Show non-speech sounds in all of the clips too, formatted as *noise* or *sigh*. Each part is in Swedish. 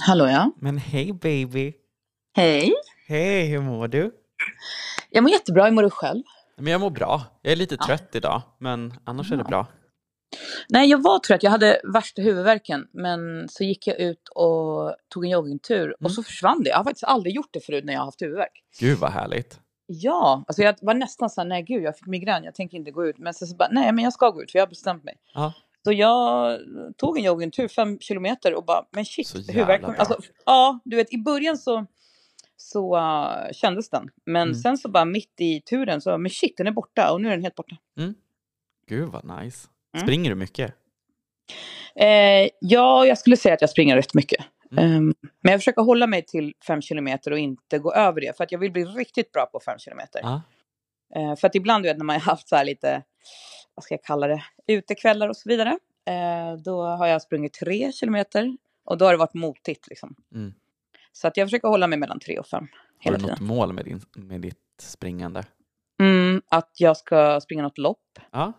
Hallå ja. Men hej baby! Hej. Hej, hur mår du? Jag mår jättebra, hur mår du själv? Men jag mår bra. Jag är lite trött idag, men annars är det bra. Nej, jag var trött. Jag hade värsta huvudvärken. Men så gick jag ut och tog en joggingtur och så försvann det. Jag har faktiskt aldrig gjort det förut när jag har haft huvudvärk. Gud vad härligt. Ja, alltså jag var nästan så här, nej gud, jag fick migrän, jag tänker inte gå ut. Men sen så bara, nej men jag ska gå ut för jag har bestämt mig. Ja. Så jag tog en joggingtur, fem kilometer och bara, men shit, huvudvärken. Alltså, ja, du vet i början så, så uh, kändes den. Men Mm. sen så bara mitt i turen så, men shit den är borta och nu är den helt borta. Gud vad nice. Mm. Springer du mycket? Eh, ja, jag skulle säga att jag springer rätt mycket. Mm. Ehm, men jag försöker hålla mig till fem kilometer och inte gå över det. För att jag vill bli riktigt bra på fem kilometer. Ja. Eh, för att ibland, du vet, när man har haft så här lite, vad ska jag kalla det, utekvällar och så vidare. Eh, då har jag sprungit tre kilometer. Och då har det varit motigt liksom. Mm. Så att jag försöker hålla mig mellan tre och fem. Har Hela du något tiden. mål med, din, med ditt springande? Mm, att jag ska springa något lopp. Ja.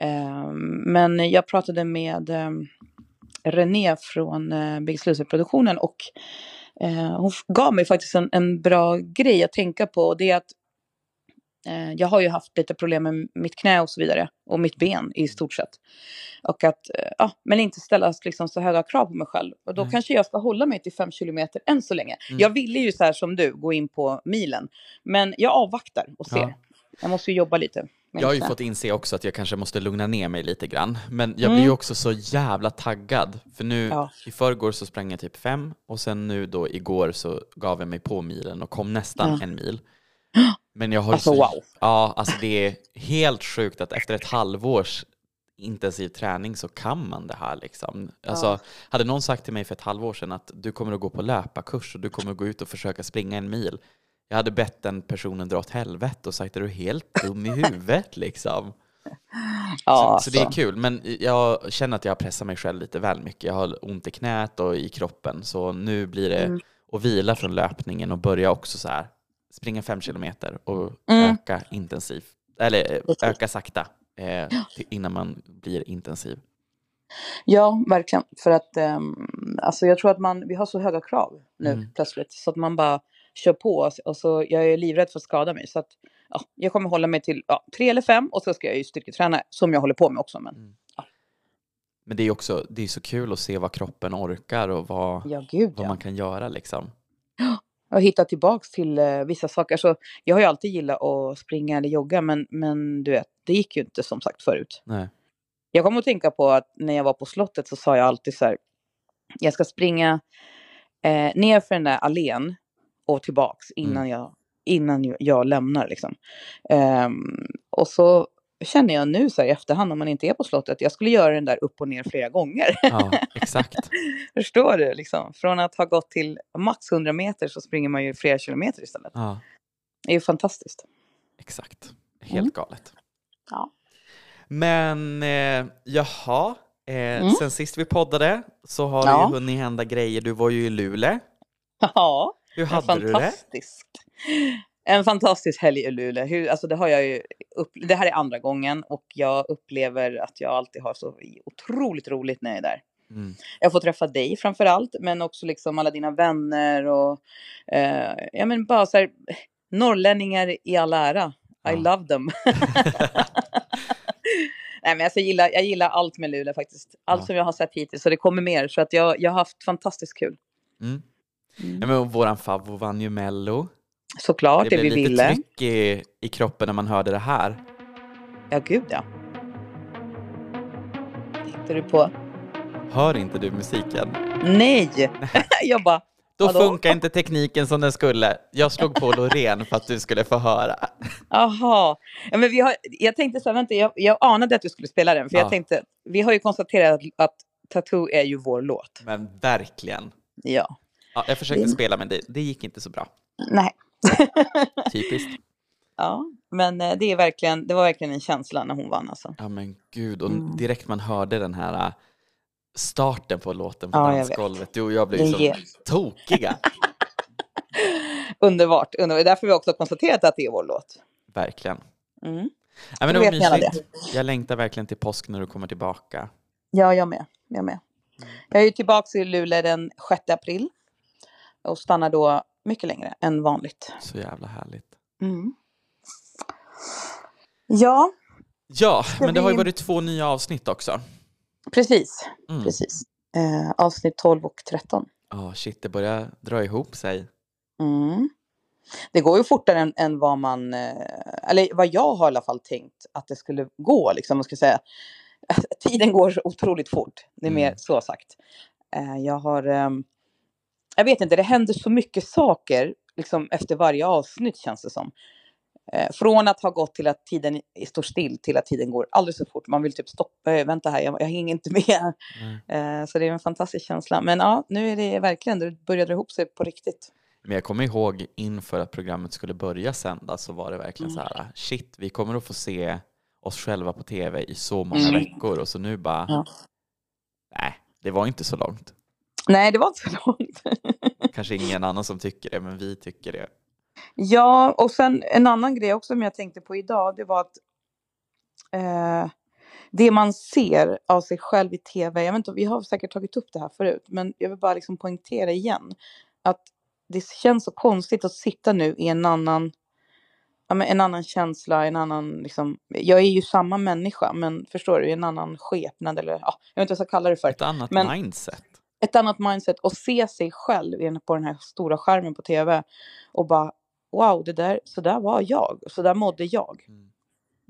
Ehm, men jag pratade med um, René från uh, Big Sluser-produktionen och eh, hon gav mig faktiskt en, en bra grej att tänka på. Det är att eh, jag har ju haft lite problem med mitt knä och så vidare. Och mitt ben i stort sett. Och att, eh, ja, men inte ställa liksom så höga krav på mig själv. Och då Nej. kanske jag ska hålla mig till fem kilometer än så länge. Mm. Jag ville ju så här som du gå in på milen. Men jag avvaktar och ser. Ja. Jag måste ju jobba lite. Jag har ju fått inse också att jag kanske måste lugna ner mig lite grann. Men jag Mm. blir ju också så jävla taggad. För nu Ja. i förrgår så sprang jag typ fem och sen nu då igår så gav jag mig på milen och kom nästan Ja. en mil. *gasps* Men jag har Alltså, så, wow. Ja, alltså det är helt sjukt att efter ett halvårs intensiv träning så kan man det här liksom. Alltså, Ja. hade någon sagt till mig för ett halvår sedan att du kommer att gå på löparkurs och du kommer att gå ut och försöka springa en mil. Jag hade bett den personen dra åt helvete och sagt är du helt dum i huvudet liksom. Ja, så, så det är alltså. kul, men jag känner att jag pressar mig själv lite väl mycket. Jag har ont i knät och i kroppen, så nu blir det Mm. att vila från löpningen och börja också så här springa fem kilometer och Mm. öka intensivt, eller eh, öka sakta eh, innan man blir intensiv. Ja, verkligen. För att ehm, alltså jag tror att man, vi har så höga krav nu Mm. plötsligt. Så att man bara kör på. Och så- jag är livrädd för att skada mig. Så att, ja, jag kommer hålla mig till ja, tre eller fem. Och så ska jag ju styrketräna som jag håller på med också. Men Men det är också det är så kul att se vad kroppen orkar och vad, ja, gud vad ja. man kan göra liksom. Jag har hittat tillbaks till eh, vissa saker. Så jag har ju alltid gillat att springa eller jogga. Men, men du vet, det gick ju inte som sagt förut. Nej. Jag kommer att tänka på att när jag var på slottet så sa jag alltid så här. Jag ska springa eh, ner för den där allén och tillbaks innan, Mm. jag, innan jag- lämnar. Liksom. Ehm, och så känner jag nu så här i efterhand om man inte är på slottet. Jag skulle göra den där upp och ner flera gånger. Ja, exakt. *laughs* Förstår du? Liksom? Från att ha gått till max 100 meter så springer man ju flera kilometer istället. Ja, Det är ju fantastiskt. exakt. Helt galet. Mm. Ja. Men eh, jaha, eh, Mm. sen sist vi poddade så har det Ja. ju hunnit hända grejer. Du var ju i Luleå. Ja. Hur hade du det? En fantastisk helg i Luleå. Hur, alltså det, har jag ju upp, det här är andra gången och jag upplever att jag alltid har så otroligt roligt när jag är där. Mm. Jag får träffa dig framför allt, men också liksom alla dina vänner och eh, ja, men bara så här, norrlänningar i all ära. I Ja. love them. *laughs* *laughs* Nej, men alltså, jag, gillar, jag gillar allt med Luleå faktiskt. Allt Ja. som jag har sett hittills. Så det kommer mer. Så att jag, jag har haft fantastiskt kul. Mm. Mm. Ja, men våran favvo vann ju Mello. Såklart, det, det vi blev lite ville. tryck i, i kroppen när man hörde det här. Ja, gud ja. Tänkte du på? Hör inte du musiken? Nej! *laughs* jag bara, Då Hallå? funkar inte tekniken som den skulle. Jag slog på Loreen för att du skulle få höra. aha. Ja, men vi har, jag tänkte så här, vänta, jag, jag anade att du skulle spela den. För Ja. jag tänkte, vi har ju konstaterat att, att Tattoo är ju vår låt. Men verkligen. Ja. Ja, jag försökte Det- spela men det, det gick inte så bra. Nej. *laughs* Typiskt. ja, men eh, det, är verkligen, det var verkligen en känsla när hon vann alltså. Ja men gud, och Mm. direkt man hörde den här äh, starten på låten på Ja, dansgolvet, du och jag blev Det så ger- tokiga. *laughs* Underbart. underbart. Det är därför vi också konstaterat att det är vår låt. Verkligen. Mm. Ja, men det var mysigt. Jag längtar verkligen till påsk när du kommer tillbaka. Ja, jag med. Jag med. Jag är ju tillbaka i Luleå den 6 april och stannar då mycket längre än vanligt. Så jävla härligt. Mm. Ja, Ja, men det har ju vi- varit två nya avsnitt också. precis. Mm. precis. Eh, avsnitt 12 och 13. Ja, shit, det börjar dra ihop sig. Mm. Det går ju fortare än, än vad man, eh, eller vad jag har i alla fall tänkt att det skulle gå. Liksom, man ska säga. *laughs* Tiden går så otroligt fort, det är mer Mm. så sagt. Eh, jag har, ehm, jag vet inte, det händer så mycket saker liksom, efter varje avsnitt känns det som. Eh, från att ha gått till att tiden står still till att tiden går alldeles för fort. Man vill typ stoppa, eh, vänta här, jag, jag hänger inte med. Nej. Eh, så det är en fantastisk känsla. Men ja, nu är det verkligen, det börjar dra ihop sig på riktigt. Men jag kommer ihåg inför att programmet skulle börja sändas så var det verkligen så här, shit, vi kommer att få se oss själva på tv i så många Mm. veckor och så nu bara, Ja. nej, det var inte så långt. Nej, det var inte så långt. *laughs* Kanske ingen annan som tycker det, men vi tycker det. Ja, och sen en annan grej också som jag tänkte på idag, det var att eh, det man ser av sig själv i tv, jag vet inte, vi har säkert tagit upp det här förut, men jag vill bara liksom poängtera igen att det känns så konstigt att sitta nu i en annan, ja, men en annan känsla, en annan, liksom, jag är ju samma människa, men förstår du, en annan skepnad eller, ja, jag vet inte vad jag ska kalla det för Ett annat Men- mindset. Ett annat mindset och se sig själv på den här stora skärmen på tv och bara wow, det där, så där var jag, så där mådde jag. Mm.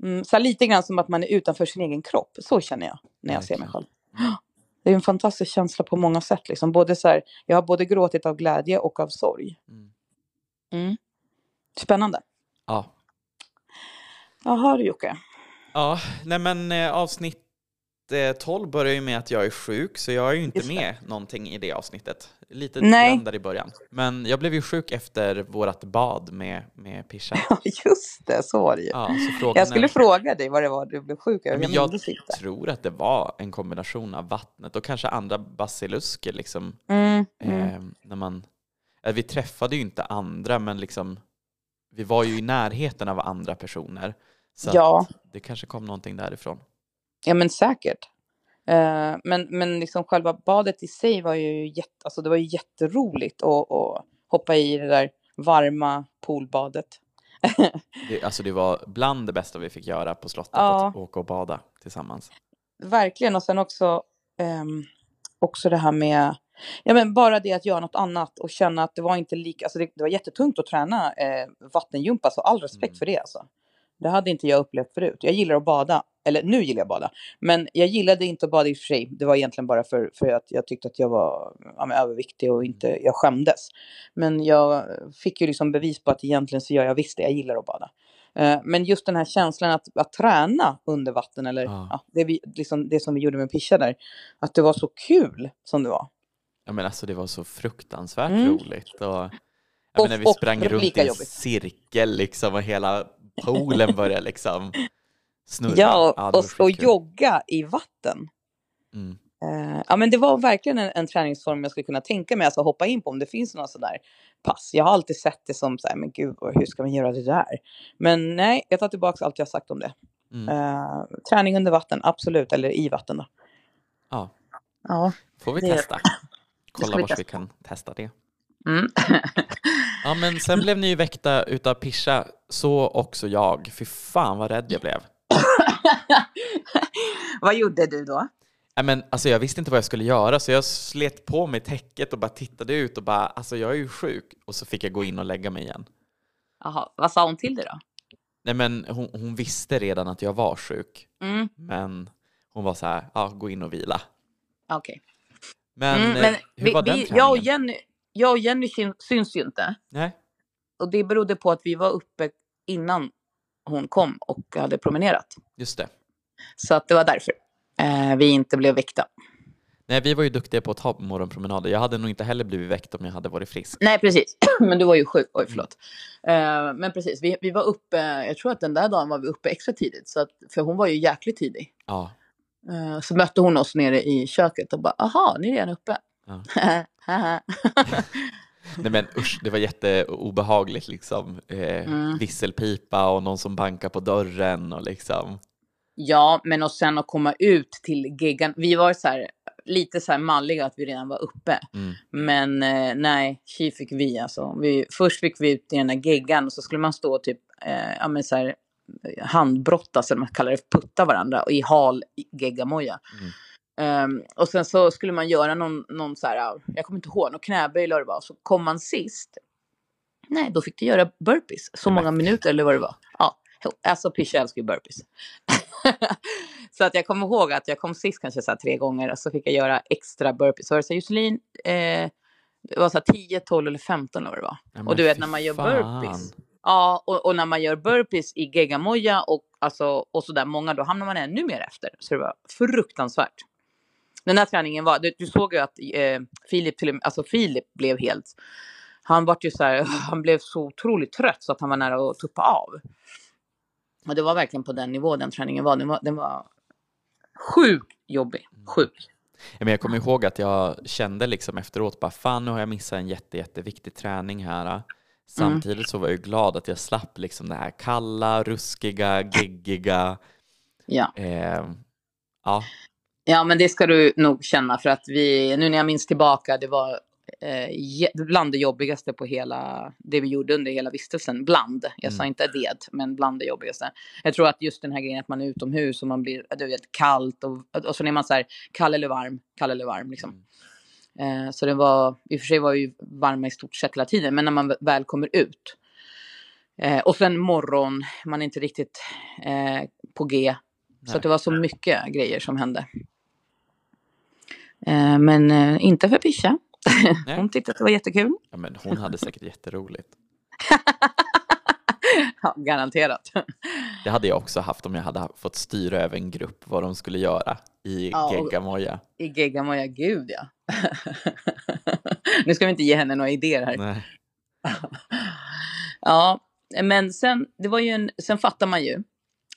Mm, så lite grann som att man är utanför sin egen kropp, så känner jag när jag ser mig själv. *gasps* Det är en fantastisk känsla på många sätt. Liksom. Både så här, jag har både gråtit av glädje och av sorg. Mm. Mm. Spännande. Ja. Jaha du Jocke. Ja, nej men eh, avsnitt 12 börjar ju med att jag är sjuk, så jag är ju inte Just det. med någonting i det avsnittet. Lite där i början. Men jag blev ju sjuk efter vårat bad med, med Pisha. *laughs* Ja just det, så var det ju. Ja, jag skulle är, fråga dig vad det var du blev sjuk över. men Jag jag tror att det var en kombination av vattnet och kanske andra basilusker liksom. Mm, mm. Eh, när man, eh, vi träffade ju inte andra, men liksom vi var ju i närheten av andra personer. Så Ja. det kanske kom någonting därifrån. Ja men säkert. Eh, men, men liksom själva badet i sig var ju, jätte, alltså det var ju jätteroligt att, att hoppa i det där varma poolbadet. *laughs* Det, alltså det var bland det bästa vi fick göra på slottet, Ja. att åka och bada tillsammans. Verkligen och sen också, ehm, också det här med, ja men bara det att göra något annat och känna att det var inte lika, alltså det, det var jättetungt att träna eh, vattengympa så all respekt Mm. för det alltså. Det hade inte jag upplevt förut. Jag gillar att bada, eller nu gillar jag att bada, men jag gillade inte att bada i och för sig. Det var egentligen bara för, för att jag tyckte att jag var ja, överviktig och inte, jag skämdes. Men jag fick ju liksom bevis på att egentligen så gör jag visst det, jag gillar att bada. Eh, Men just den här känslan att, att träna under vatten, eller Ja. ja. det, vi, liksom det som vi gjorde med Pisha där, att det var så kul som det var. Ja, men alltså det var så fruktansvärt Mm. roligt. Och, jag menar, vi sprang runt i en jobbigt. cirkel liksom, och hela poolen började liksom snurra. Ja, var och, och jogga i vatten. Mm. Eh, ja, men det var verkligen en, en träningsform jag skulle kunna tänka mig, alltså hoppa in på om det finns några sådär pass. Jag har alltid sett det som så här, men gud, hur ska man göra det där? Men nej, jag tar tillbaka allt jag sagt om det. Mm. Eh, träning under vatten, absolut, eller i vatten då. Ja, Ja. får vi testa. *laughs* Kolla vi vart vi kan testa det. Mm. *laughs* Ja, men sen blev ni ju väckta utav Pisha, så också jag. Fy fan vad rädd jag blev. *laughs* Vad gjorde du då? Nej, men, alltså, jag visste inte vad jag skulle göra så jag slet på mig täcket och bara tittade ut och bara, alltså jag är ju sjuk. Och så fick jag gå in och lägga mig igen. Jaha, vad sa hon till dig då? Nej men hon, hon visste redan att jag var sjuk. Mm, Men hon var så här, ja gå in och vila. Okej. Men, Mm, eh, men hur vi, var den vi, träningen? jag, och Jenny, jag och Jenny syn- syns ju inte. Nej? Och det berodde på att vi var uppe innan hon kom och hade promenerat. Just det. Så att det var därför eh, vi inte blev väckta. Nej, vi var ju duktiga på att ta morgonpromenader. Jag hade nog inte heller blivit väckt om jag hade varit frisk. Nej, precis. *clears throat* Men du var ju sjuk. Oj, förlåt. Eh, men precis, vi, vi var uppe, jag tror att den där dagen var vi uppe extra tidigt. Så att, för hon var ju jäkligt tidig. Ja. Eh, så mötte hon oss nere i köket och bara, aha, ni är redan uppe. Ja. *laughs* *laughs* Nej men usch, det var jätteobehagligt liksom. Eh, Mm. Visselpipa och någon som bankar på dörren och liksom. ja, men och sen att komma ut till geggan. Vi var så här, lite så här malliga att vi redan var uppe. Mm. Men eh, nej, tji fick vi alltså. Vi, först fick vi ut i den där geggan och så skulle man stå typ, eh, ja men så här handbrottas, eller man kallar det, putta varandra i hal geggamoja. Mm. Um, och sen så skulle man göra någon, någon så här, jag kommer inte ihåg, någon knäböj eller vad det var. Så kom man sist. Nej, då fick du göra burpees. Så många minuter eller vad det var. Ja, alltså Pisha älskar ju burpees. *laughs* så att jag kommer ihåg att jag kom sist kanske så tre gånger och så fick jag göra extra burpees. Så var det så här, Josselin, eh, det var så här 10, 12 eller 15 eller vad det var. Ja, och du vet när man gör fan. burpees. Ja, och, och när man gör burpees i geggamoja och, alltså, och sådär många, då hamnar man ännu mer efter. Så det var fruktansvärt. Den här träningen var, du, du såg ju att eh, Filip, till, alltså Filip blev helt, han var ju så här, *laughs* han blev så otroligt trött så att han var nära att tuppa av. Och det var verkligen på den nivå den träningen var. Den var, den var sjukt jobbig. Sjuk. Ja, men jag kommer ihåg att jag kände liksom efteråt bara fan nu har jag missat en jätte, jätteviktig träning här. Samtidigt så var jag glad att jag slapp liksom det här kalla, ruskiga, geggiga. Ja. Eh, ja, ja, men det ska du nog känna för att vi, nu när jag minns tillbaka, det var eh, bland det jobbigaste på hela, det vi gjorde under hela vistelsen. Bland, jag sa Mm. inte det, men bland det jobbigaste. Jag tror att just den här grejen att man är utomhus och man blir, du vet, kallt och, och så är man så här, kall eller varm, kall eller varm liksom. Eh, så det var, i och för sig var vi ju varma i stort sett hela tiden, men när man väl kommer ut. Eh, och sen morgon, man är inte riktigt eh, på G. Så Nej. att det var så mycket grejer som hände. Eh, men eh, inte för Pisha. Nej. Hon tyckte att det var jättekul. ja, men hon hade säkert jätteroligt. *laughs* Ja, garanterat. Det hade jag också haft om jag hade fått styra över en grupp vad de skulle göra i Ja, geggamoja. I Geggamoja, gud ja. *laughs* nu ska vi inte ge henne några idéer här. Nej. *laughs* Ja, men sen, det var ju en, sen fattar man ju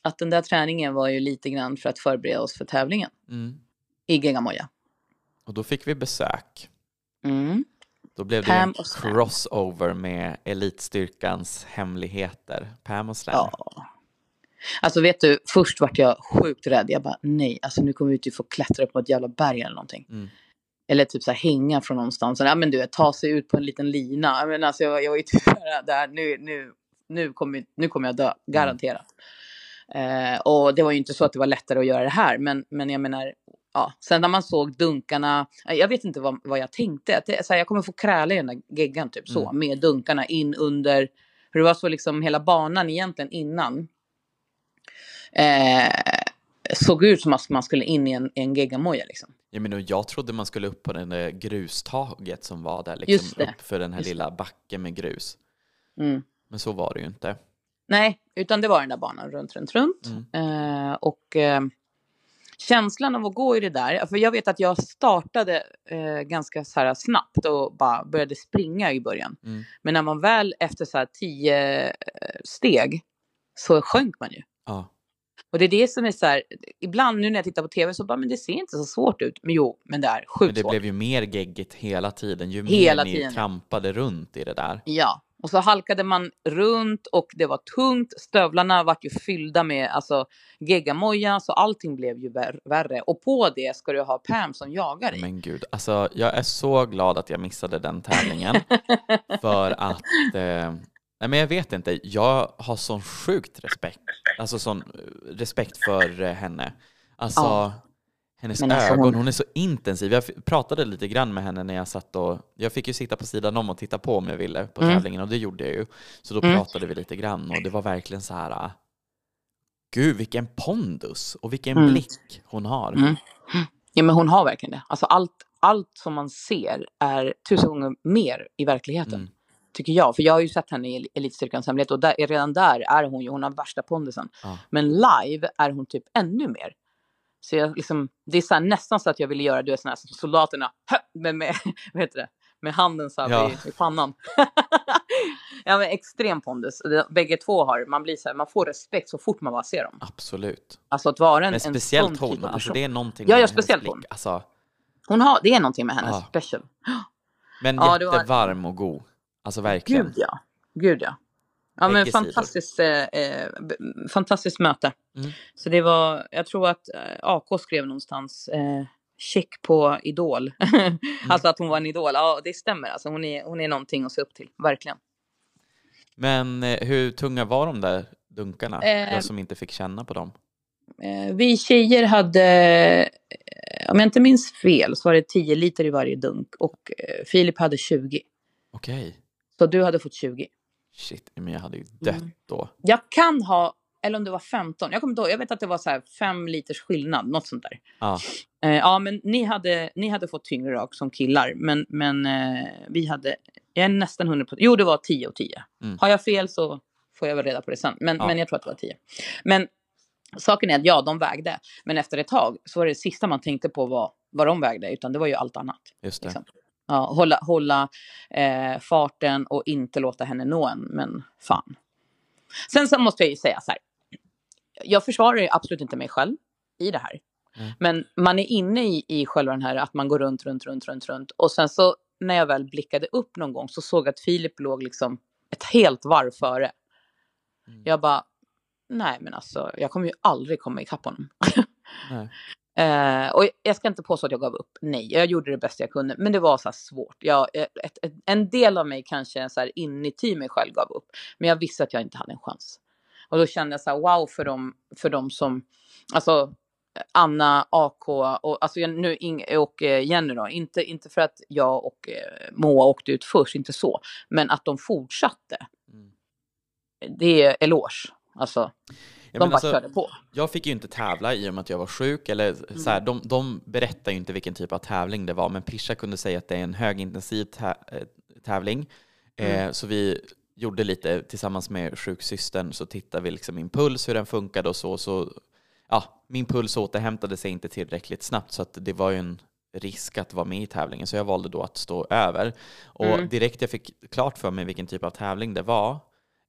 att den där träningen var ju lite grann för att förbereda oss för tävlingen Mm. i Geggamoja. Och då fick vi besök. Mm. Då blev det en crossover med elitstyrkans hemligheter. Pam och Slam. Ja. Alltså vet du, först vart jag sjukt rädd. Jag bara nej, alltså nu kommer vi ju få klättra upp på ett jävla berg eller någonting. Mm. Eller typ så här hänga från någonstans. Ja men du vet, ta sig ut på en liten lina. Jag, menar, alltså, jag, jag ju typ *laughs* där, nu, nu, nu, kommer, nu kommer jag dö, garanterat. Eh, och det var ju inte så att det var lättare att göra det här. Men, men jag menar, ja. Sen när man såg dunkarna. eh, Jag vet inte vad, vad jag tänkte. Att det, så här, jag kommer få kräla i den där geggan typ så. Mm. Med dunkarna in under. För det var så liksom hela banan egentligen innan. Eh, såg ut som att man skulle in i en, en geggamoja liksom. Jag, menar, jag trodde man skulle upp på den där grustaget som var där, liksom, Just det. upp för den här Just det. lilla backen med grus. Mm. Men så var det ju inte. Nej, utan det var den där banan runt, runt, runt. Eh, och eh, känslan av att gå i det där, för jag vet att jag startade eh, ganska så här snabbt och bara började springa i början. Mm. Men när man väl efter så här tio eh, steg så sjönk man ju. Ja. Och det är det som är så här, ibland nu när jag tittar på tv så bara, men det ser inte så svårt ut. Men jo, men det är Men sjukt det svårt. blev ju mer geggigt hela tiden. Ju Hela mer ni tiden. trampade runt i det där. Ja, och så halkade man runt och det var tungt. Stövlarna var ju fyllda med alltså, geggamoja, så allting blev ju vär- värre. Och på det ska du ha Pam som jagar dig. Men gud, alltså jag är så glad att jag missade den tävlingen. *laughs* för att, eh, nej men jag vet inte, jag har sån sjukt respekt. Alltså sån eh, respekt för eh, henne. Alltså, Ja. Hennes Men alltså ögon, hon- hon... är så intensiv. Jag pratade lite grann med henne när jag satt och, jag fick ju sitta på sidan om och titta på om jag ville på Mm. tävlingen och det gjorde jag ju. Så då Mm. pratade vi lite grann och det var verkligen så här, ah, gud vilken pondus och vilken Mm. blick hon har. Mm. Ja, men hon har verkligen det. Alltså allt, allt som man ser är tusen gånger mer i verkligheten. Mm. Tycker jag. För jag har ju sett henne i Elitstyrkans hemlighet och där, redan där är hon ju, hon har värsta pondusen. Ja. Men live är hon typ ännu mer. Så jag liksom, det är så här, nästan så att jag ville göra du vet, såna här som soldaterna, med, med, *laughs* vad heter det? med handen så här Ja. vid, vid pannan. *laughs* ja men extrem pondus. Bägge två har, man blir så här, man får respekt så fort man bara ser dem. Absolut. Alltså att vara en, Men en speciellt sån typ hon, av alltså det är någonting Ja, hennes speciellt hon. Alltså, Hon har, det är någonting med henne, Ja. special. *gasps* men Ja, det var- jättevarm och god. Alltså verkligen. Gud ja. Gud ja. Ja men fantastiskt, eh, eh, fantastiskt möte. Mm. Så det var, jag tror att eh, AK skrev någonstans, eh, check på Idol. *laughs* alltså att hon var en idol. Ja, det stämmer. Alltså hon är, hon är någonting att se upp till, verkligen. Men eh, hur tunga var de där dunkarna? Eh, jag som inte fick känna på dem. Eh, vi tjejer hade, om jag inte minns fel, så var det 10 liter i varje dunk och Filip hade 20. Okej. Så du hade fått 20. Shit, men jag hade ju dött Mm. då. Jag kan ha, eller om det var 15, jag kommer inte ihåg, jag vet att det var så här 5 liters skillnad, något sånt där. Ja. Eh, ja, men ni hade, ni hade fått tyngre rak som killar, men, men eh, vi hade, jag är nästan 100 på, jo det var 10 och 10. Mm. Har jag fel så får jag väl reda på det sen, men, Ja. men jag tror att det var 10. Men saken är att ja, de vägde, men efter ett tag så var det, det sista man tänkte på var vad de vägde, utan det var ju allt annat. Just det. Liksom. Ja, hålla hålla eh, farten och inte låta henne nå en, men fan. Sen så måste jag ju säga så här. Jag försvarar absolut inte mig själv i det här. Mm. Men man är inne i, i själva den här att man går runt, runt, runt, runt, runt. Och sen så när jag väl blickade upp någon gång så såg jag att Filip låg liksom ett helt varv före. Mm. Jag bara, nej men alltså jag kommer ju aldrig komma ikapp honom. Eh, och jag ska inte påstå att jag gav upp. Nej, jag gjorde det bästa jag kunde. Men det var så svårt. Jag, ett, ett, en del av mig kanske så här inuti mig själv gav upp. Men jag visste att jag inte hade en chans. Och då kände jag så här wow för dem, för dem som, alltså Anna, AK och, alltså nu, och eh, Jenny då. Inte, inte för att jag och eh, Moa åkte ut först, inte så. Men att de fortsatte. Mm. Det är eloge. Alltså, de bara alltså, körde på. jag fick ju inte tävla i och med att jag var sjuk. Eller, så här, de, de berättar ju inte vilken typ av tävling det var, men Pisha kunde säga att det är en högintensiv tä eh, tävling. Eh, så vi gjorde lite tillsammans med sjuksystern, så tittade vi liksom min puls, hur den funkade och så. så ja, min puls återhämtade sig inte tillräckligt snabbt, så att det var ju en risk att vara med i tävlingen, så jag valde då att stå över. Och Mm. direkt jag fick klart för mig vilken typ av tävling det var,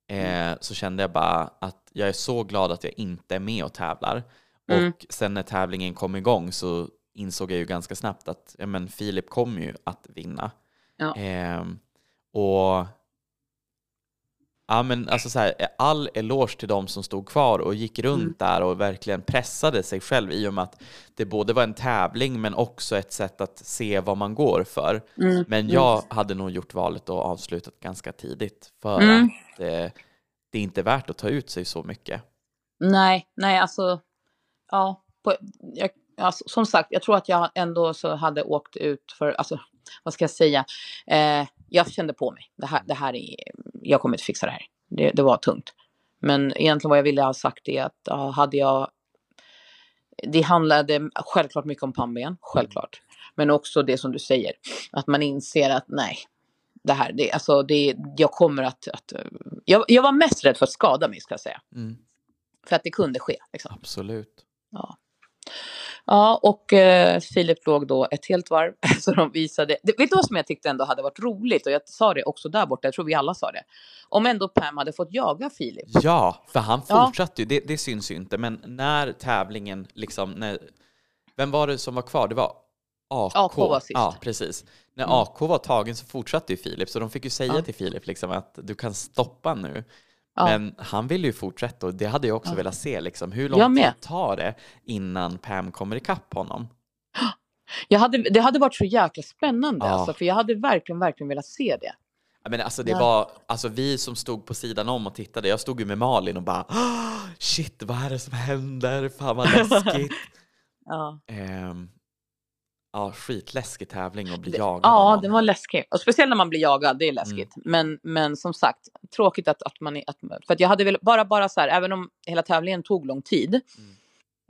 eh, så kände jag bara att jag är så glad att jag inte är med och tävlar. Mm. Och sen när tävlingen kom igång så insåg jag ju ganska snabbt att ja, men Filip kommer ju att vinna. Ja. Ehm, och ja, men alltså så här, all eloge till de som stod kvar och gick runt Mm. där och verkligen pressade sig själv i och med att det både var en tävling men också ett sätt att se vad man går för. Mm. Men jag hade nog gjort valet och avslutat ganska tidigt för Mm. att eh, det är inte värt att ta ut sig så mycket. Nej, nej, alltså. Ja, på, jag, alltså, som sagt, jag tror att jag ändå så hade åkt ut för, alltså, vad ska jag säga? Eh, jag kände på mig. Det här, det här är, jag kommer inte fixa det här. Det, det var tungt. Men egentligen vad jag ville ha sagt är att ja, hade jag. Det handlade självklart mycket om pannben, självklart. Men också det som du säger, att man inser att nej, det här, det, alltså det, jag kommer att, att jag, jag var mest rädd för att skada mig ska jag säga. Mm, För att det kunde ske. Liksom. absolut. Ja. Ja, och eh, Filip låg då ett helt varv. *laughs* Så de visade. Det, vet du vad som jag tyckte ändå hade varit roligt? Och jag sa det också där borta, jag tror vi alla sa det. Om ändå Pam hade fått jaga Filip. Ja, för han Ja. fortsatte ju, det, det syns ju inte, men när tävlingen liksom, när, vem var det som var kvar? Det var AK. AK var sist. Ja, precis. När Mm. AK var tagen så fortsatte ju Filip, så de fick ju säga Ja. till Filip liksom att du kan stoppa nu. Ja. Men han ville ju fortsätta och det hade jag också Ja. velat se. Liksom. Hur lång tid tar det innan Pam kommer ikapp honom? *gasps* Jag hade, det hade varit så jäkla spännande, Ja. alltså, för jag hade verkligen, verkligen velat se det. Men alltså det var, alltså vi som stod på sidan om och tittade, jag stod ju med Malin och bara "Ah, *gasps* shit vad är det som händer? Fan vad *laughs* läskigt. Ja, Ehm, ja, skitläskig tävling att bli jagad ja det var läskigt. Och speciellt när man blir jagad, det är läskigt. Men, men som sagt, tråkigt att, att man... Att, för att jag hade väl bara, bara så här, även om hela tävlingen tog lång tid,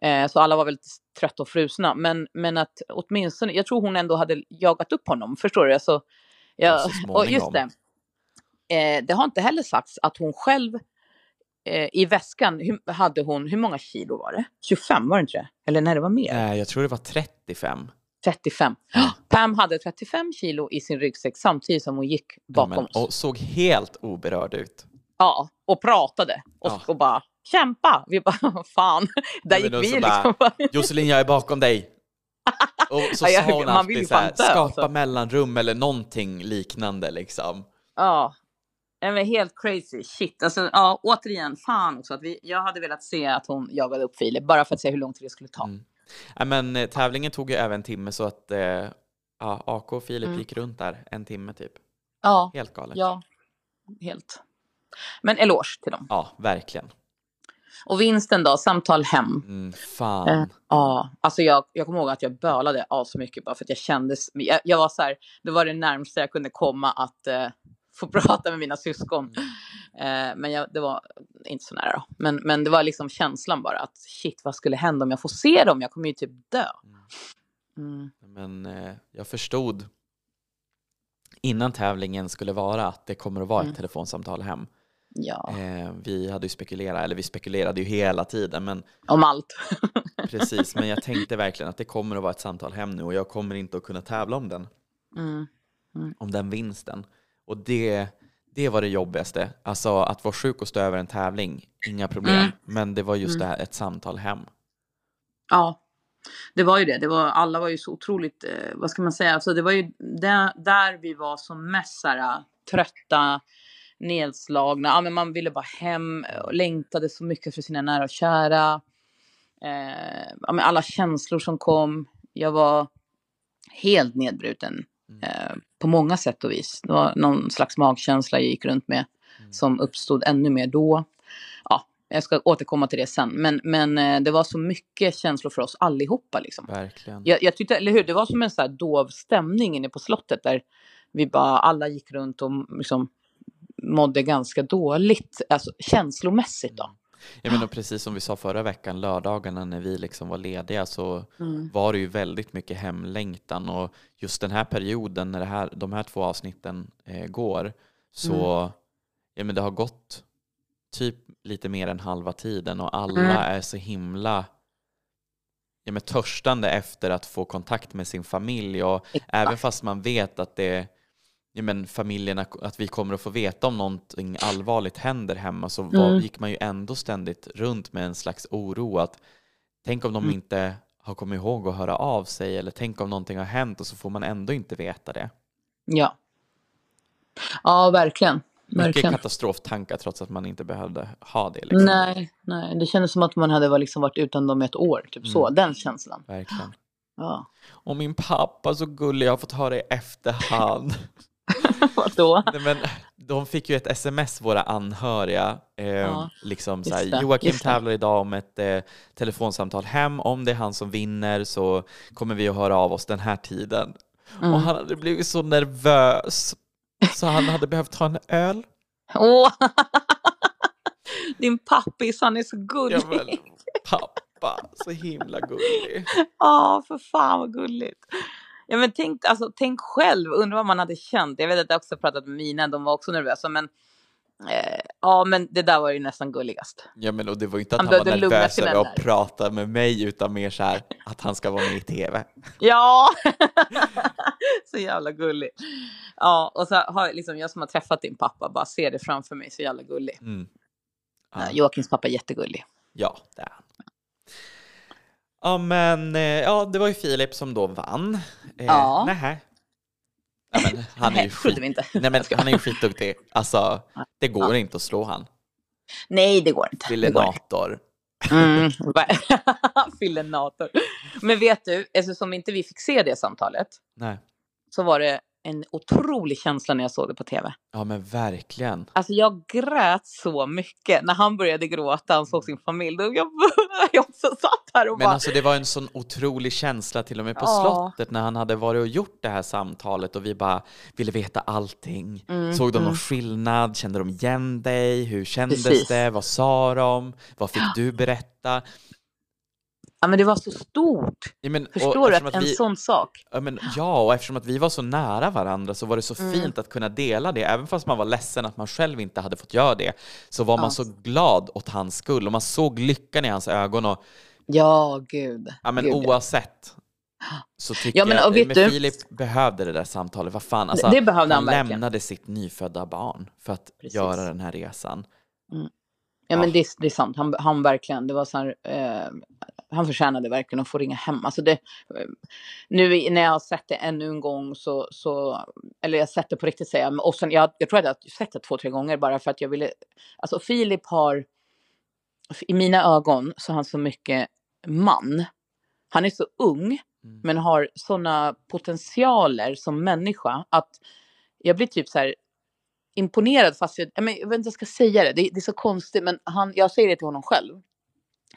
eh, så alla var väldigt trötta och frusna, men, men att åtminstone, jag tror hon ändå hade jagat upp honom, förstår du? Alltså, Ja, jag, och just det, eh, det har inte heller sagts att hon själv eh, i väskan, hur, hade hon, hur många kilo var det? 25 var det inte det? Eller nej, det var mer. Nej, jag tror det var 35. 35. Pam hade 35 kilo i sin ryggsäck samtidigt som hon gick Ja, bakom men, oss. och såg helt oberörd ut. Ja, och pratade. Och, Ja. och bara kämpa. Vi bara *laughs* fan. Där Ja, men gick vi liksom. Bara, Josselin, jag är bakom dig. *laughs* Och så Ja, sa hon man vill ju alltid så här, skapa alltså. mellanrum eller någonting liknande liksom. ja. Men helt crazy. Shit. Alltså, ja, återigen, fan också. Att vi, jag hade velat se att hon jagade upp Filip. Bara för att se hur lång tid det skulle ta. Mm. Ja, men eh, tävlingen tog ju även en timme så att eh, ja, AK och Filip Mm. gick runt där en timme typ. Ja, Helt galet. ja, helt. Men eloge till dem. Ja, verkligen. Och vinsten då, samtal hem. Mm, fan. Eh, Ja, alltså jag, jag kommer ihåg att jag bölade av så mycket bara för att jag kändes, jag, jag var så här, det var det närmaste jag kunde komma att eh, få prata med mina syskon. Eh, men jag, det var inte så nära då. Men, men det var liksom känslan bara att shit, vad skulle hända om jag får se dem? Jag kommer ju typ dö. Mm. Men eh, jag förstod innan tävlingen skulle vara att det kommer att vara ett Mm. telefonsamtal hem. Ja, Eh, vi hade ju spekulerat, eller vi spekulerade ju hela tiden, men om allt. *laughs* precis, men jag tänkte verkligen att det kommer att vara ett samtal hem nu och jag kommer inte att kunna tävla om den, Mm. om den vinsten. Och det, det var det jobbigaste, alltså att vara sjuk och stå över en tävling, inga problem, Mm. men det var just Mm. det här, ett samtal hem. Ja, det var ju det. det var, alla var ju så otroligt, eh, vad ska man säga, alltså det var ju där, där vi var som mest så här, eh, trötta, nedslagna. Ja, men man ville bara hem och längtade så mycket för sina nära och kära. Eh, ja, men alla känslor som kom. Jag var helt nedbruten Mm. eh, på många sätt och vis. Det var någon slags magkänsla jag gick runt med Mm. som uppstod ännu mer då. Ja, jag ska återkomma till det sen. Men, men eh, det var så mycket känslor för oss allihopa. Liksom. Verkligen. Jag, jag tyckte, eller hur, det var som en så här dov stämning inne på slottet där vi bara alla gick runt och liksom mådde ganska dåligt, alltså känslomässigt då. Jag menar precis som vi sa förra veckan, lördagarna när vi liksom var lediga så Mm. var det ju väldigt mycket hemlängtan och just den här perioden när det här, de här två avsnitten eh, går så Mm. ja, men det har gått typ lite mer än halva tiden och alla Mm. är så himla ja, men törstande efter att få kontakt med sin familj och även fast man vet att det ja, men familjerna, att vi kommer att få veta om någonting allvarligt händer hemma så var, Mm. gick man ju ändå ständigt runt med en slags oro att tänk om de Mm. inte har kommit ihåg att höra av sig eller tänk om någonting har hänt och så får man ändå inte veta det. Ja. Ja, verkligen. Mycket verkligen. katastroftankar trots att man inte behövde ha det. Liksom. Nej, nej, det kändes som att man hade varit- liksom varit utan dem ett år, typ så, Mm. den känslan. Verkligen. Ja. Och min pappa så gullig, jag har fått höra i efterhand. *laughs* Vadå? Nej, men, de fick ju ett sms, våra anhöriga. Eh, Ja, liksom så här, Joakim tävlar idag om ett eh, telefonsamtal hem. Om det är han som vinner så kommer vi att höra av oss den här tiden. Mm. Och han hade blivit så nervös så han hade behövt ta en öl. Åh! *laughs* Din pappis, han är så gullig. Ja, men, pappa, så himla gullig. *laughs* Ja, för fan vad gulligt. Ja, men tänk, alltså, tänk själv, undrar vad man hade känt. Jag vet att jag också pratat med mina, de var också nervösa. Men, eh, ja, men det där var ju nästan gulligast. Ja, men, och det var ju inte att Han han, var nervös över att prata med mig utan mer så här att han ska vara med i tv. *laughs* Ja! *laughs* så jävla gulligt. Ja, och så har liksom, jag som har träffat din pappa bara ser det framför mig, så jävla gullig. Mm. Ja. Joakims pappa är jättegullig. Ja, det är han. Ja, men eh, ja, det var ju Filip som då vann. Eh, Ja. Nej, *laughs* men han är ju Nej, skjuter skit, vi inte. nej, men han är ju skitduktig. Alltså, det går inte att slå han. Nej, det går inte. Fillenator. Mm. *laughs* Fillenator. *laughs* Men vet du, eftersom inte vi fick se det samtalet Nej. så var det en otrolig känsla när jag såg det på tv. Ja, men verkligen. Alltså jag grät så mycket när han började gråta, han såg sin familj. Då jag, *laughs* jag också satt här och Men bara... alltså det var en sån otrolig känsla till och med på Ja. slottet när han hade varit och gjort det här samtalet och vi bara ville veta allting. Mm, Såg de någon mm. skillnad? Kände de igen dig? Hur kändes Precis. det? Vad sa de? Vad fick du berätta? Ja, men det var så stort. Ja, men, Förstår du? Att att en vi- sån sak. Ja, men, ja, och eftersom att vi var så nära varandra så var det så Mm. fint att kunna dela det. Även fast man var ledsen att man själv inte hade fått göra det så var man Ja. så glad åt hans skull och man såg lyckan i hans ögon. Och, Ja, gud. ja, men gud, oavsett så tycker Ja, men, jag och vet men du- Filip behövde det där samtalet. Vad fan, alltså, det behövde han han verkligen. lämnade sitt nyfödda barn för att Precis. göra den här resan. Ja, men det, det är sant. Han, han verkligen, det var så här, eh, han förtjänade verkligen att få ringa hem. Alltså det, nu när jag har sett det ännu en gång så, så eller jag har sett det på riktigt säger jag, och sen, jag, jag tror att jag har sett det två, tre gånger bara för att jag ville, alltså Filip har, i mina ögon så har han så mycket man Han är så ung, Mm. men har sådana potentialer som människa att jag blir typ så här imponerad fast jag, jag, vet inte jag ska säga det. det, det är så konstigt, men han, jag säger det till honom själv.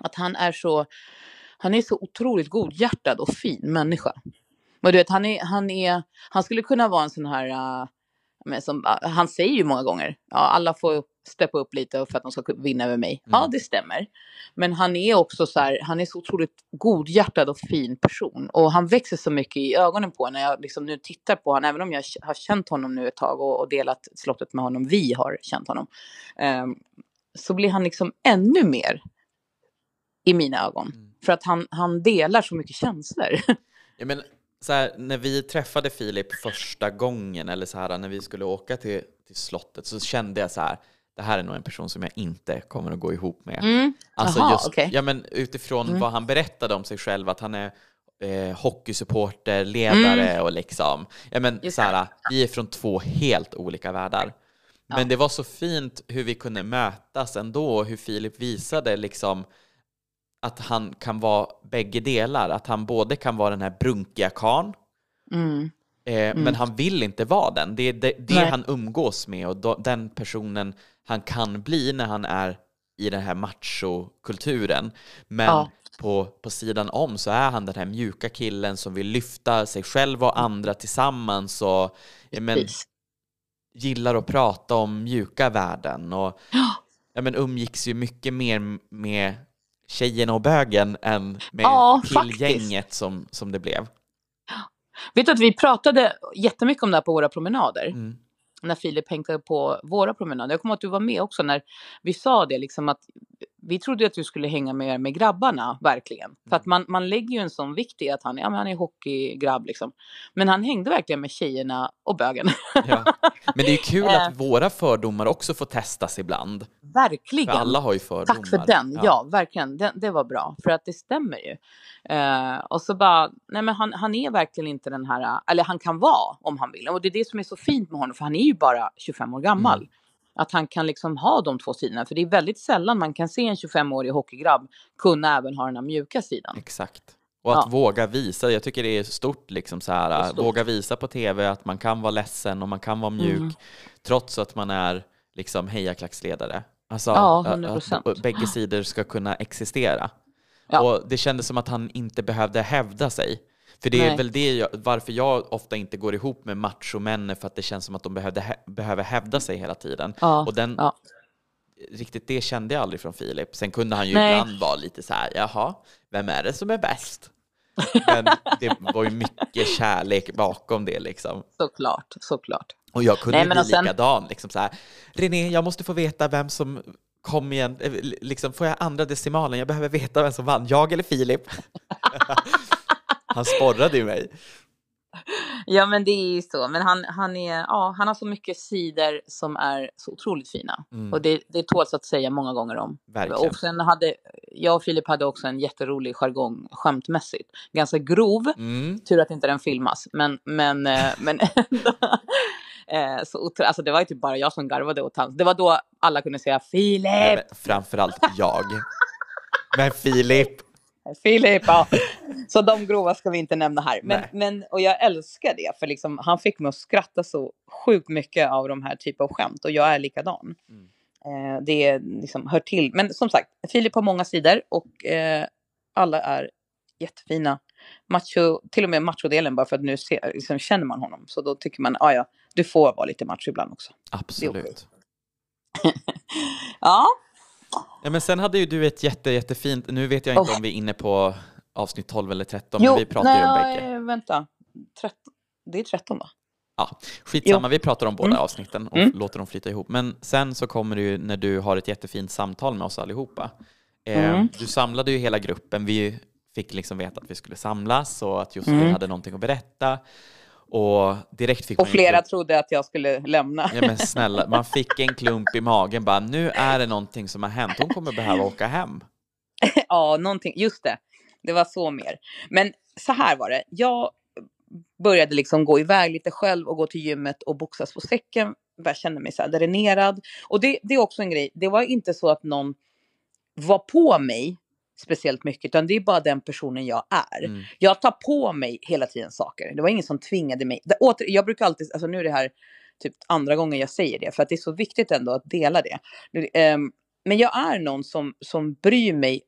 Att han är så, han är så otroligt godhjärtad och fin människa. Och du vet, han, är, han, är, han skulle kunna vara en sån här, uh, som, uh, han säger ju många gånger, ja, alla får steppa upp lite för att de ska vinna över mig. Ja, Mm. det stämmer. Men han är också så här, han är så otroligt godhjärtad och fin person. Och han växer så mycket i ögonen på när jag liksom nu tittar på honom, även om jag har känt honom nu ett tag och, och delat slottet med honom, vi har känt honom. ehm, så blir han liksom ännu mer i mina ögon. Mm. För att han, han delar så mycket känslor. *laughs* Ja, men, så här, när vi träffade Filip första gången, eller så här, när vi skulle åka till, till slottet, så kände jag så här, det här är nog en person som jag inte kommer att gå ihop med. Mm. Alltså Jaha, just, okej. ja, men utifrån Mm. vad han berättade om sig själv, att han är eh, hockeysupporter, ledare och liksom, ja men Mm. Just så här, vi är från två helt olika världar. Men Ja. det var så fint hur vi kunde mötas ändå, och hur Filip visade liksom att han kan vara bägge delar, att han både kan vara den här brunkiga karln, Mm. Eh, Men han vill inte vara den. Det är det, det han umgås med och då, den personen han kan bli när han är i den här machokulturen. Men Ja. på, på sidan om så är han den här mjuka killen som vill lyfta sig själv och andra tillsammans och ja, men, gillar att prata om mjuka värden. Och, Ja. ja, men umgicks ju mycket mer med tjejen och bögen än med Ja, killgänget som, som det blev. Vet du att vi pratade jättemycket om det här på våra promenader? Mm. När Filip hängde på våra promenader. Jag kommer ihåg att du var med också när vi sa det, liksom att vi trodde att du skulle hänga med, med grabbarna, verkligen. För att man, man lägger ju en sån vikt i att han, ja, men han är hockeygrabb, liksom. Men han hängde verkligen med tjejerna och bögen. Ja. Men det är kul *laughs* att våra fördomar också får testas ibland. verkligen. För alla har ju fördomar. Tack för den. Ja, verkligen. Den, det var bra. För att det stämmer ju. Eh, och så bara, nej men han, han är verkligen inte den här, eller han kan vara om han vill. Och det är det som är så fint med honom, för han är ju bara 25 år gammal. Mm. Att han kan liksom ha de två sidorna. För det är väldigt sällan man kan se en 25-årig hockeygrabb kunna även ha den här mjuka sidan. Exakt. Och att Ja. våga visa, jag tycker det är stort liksom så här, stort. våga visa på tv att man kan vara ledsen och man kan vara mjuk Mm. trots att man är liksom hejaklacksledare. Alltså Ja, att- 100%. att bägge sidor ska kunna existera. Ja. Och det kändes som att han inte behövde hävda sig. För det är Nej. väl det jag, varför jag ofta inte går ihop med machomän för att det känns som att de behövde, behöver hävda sig hela tiden. Ja, Och den, ja. riktigt det kände jag aldrig från Filip. Sen kunde han ju Nej. ibland vara lite så här, jaha, vem är det som är bäst? Men det var ju mycket kärlek bakom det liksom. Såklart, såklart. Och jag kunde Nej, men bli sen- likadan, liksom så här, René, jag måste få veta vem som kom igen, eh, liksom får jag andra decimalen, jag behöver veta vem som vann, jag eller Filip? *laughs* han sporrade ju mig. Ja, men det är ju så. Men han, han, är, ja, han har så mycket sidor som är så otroligt fina. Mm. Och det, det tåls att säga många gånger om. Verkligen. Och sen hade, jag och Filip hade också en jätterolig jargong skämtmässigt. Ganska grov, Mm. tur att inte den filmas. Men, men, eh, men ändå. *laughs* Eh, så, alltså det var ju typ bara jag som garvade åt hans. Det var då alla kunde säga Filip, Men framförallt jag. Men Filip, Filip. Ja. Så de grova ska vi inte nämna här. Men, Nej. men, och jag älskar det, för liksom, han fick mig att skratta så sjukt mycket av de här typen av skämt. Och jag är likadan. Mm. Eh, det liksom hör till. Men som sagt, Filip har många sidor och eh, alla är jättefina. Macho, till och med machodelen, bara för att nu ser, liksom, känner man honom. Så då tycker man, ah, ja, du får vara lite macho ibland också. absolut. *laughs* Ja, Ja, men sen hade ju du ett jätte, jättefint, nu vet jag inte Oh. om vi är inne på avsnitt 12 eller 13, men vi pratar ju om nej, bägge. vänta. 13. Det är 13 va? Ja, skitsamma, vi pratar om båda Mm. avsnitten och Mm. låter dem flyta ihop. Men sen så kommer det ju när du har ett jättefint samtal med oss allihopa. Eh, Mm. Du samlade ju hela gruppen, vi fick liksom veta att vi skulle samlas och att Josefin Mm. hade någonting att berätta. Och direkt fick Och flera klump- trodde att jag skulle lämna. Ja men snälla, man fick en klump i magen bara, nu är det någonting som har hänt, hon kommer behöva åka hem. *laughs* ja, någonting. Just det. Det var så mer. Men så här var det. Jag började liksom gå iväg lite själv och gå till gymmet och boxas på säcken. Jag kände mig så här dränerad. Och det, det är också en grej. Det var inte så att någon var på mig speciellt mycket, utan det är bara den personen jag är. Mm. Jag tar på mig hela tiden saker. Det var ingen som tvingade mig. Det, åter, jag brukar alltid, alltså nu är det här typ andra gången jag säger det, för att det är så viktigt ändå att dela det. Ehm, men jag är någon som, som bryr mig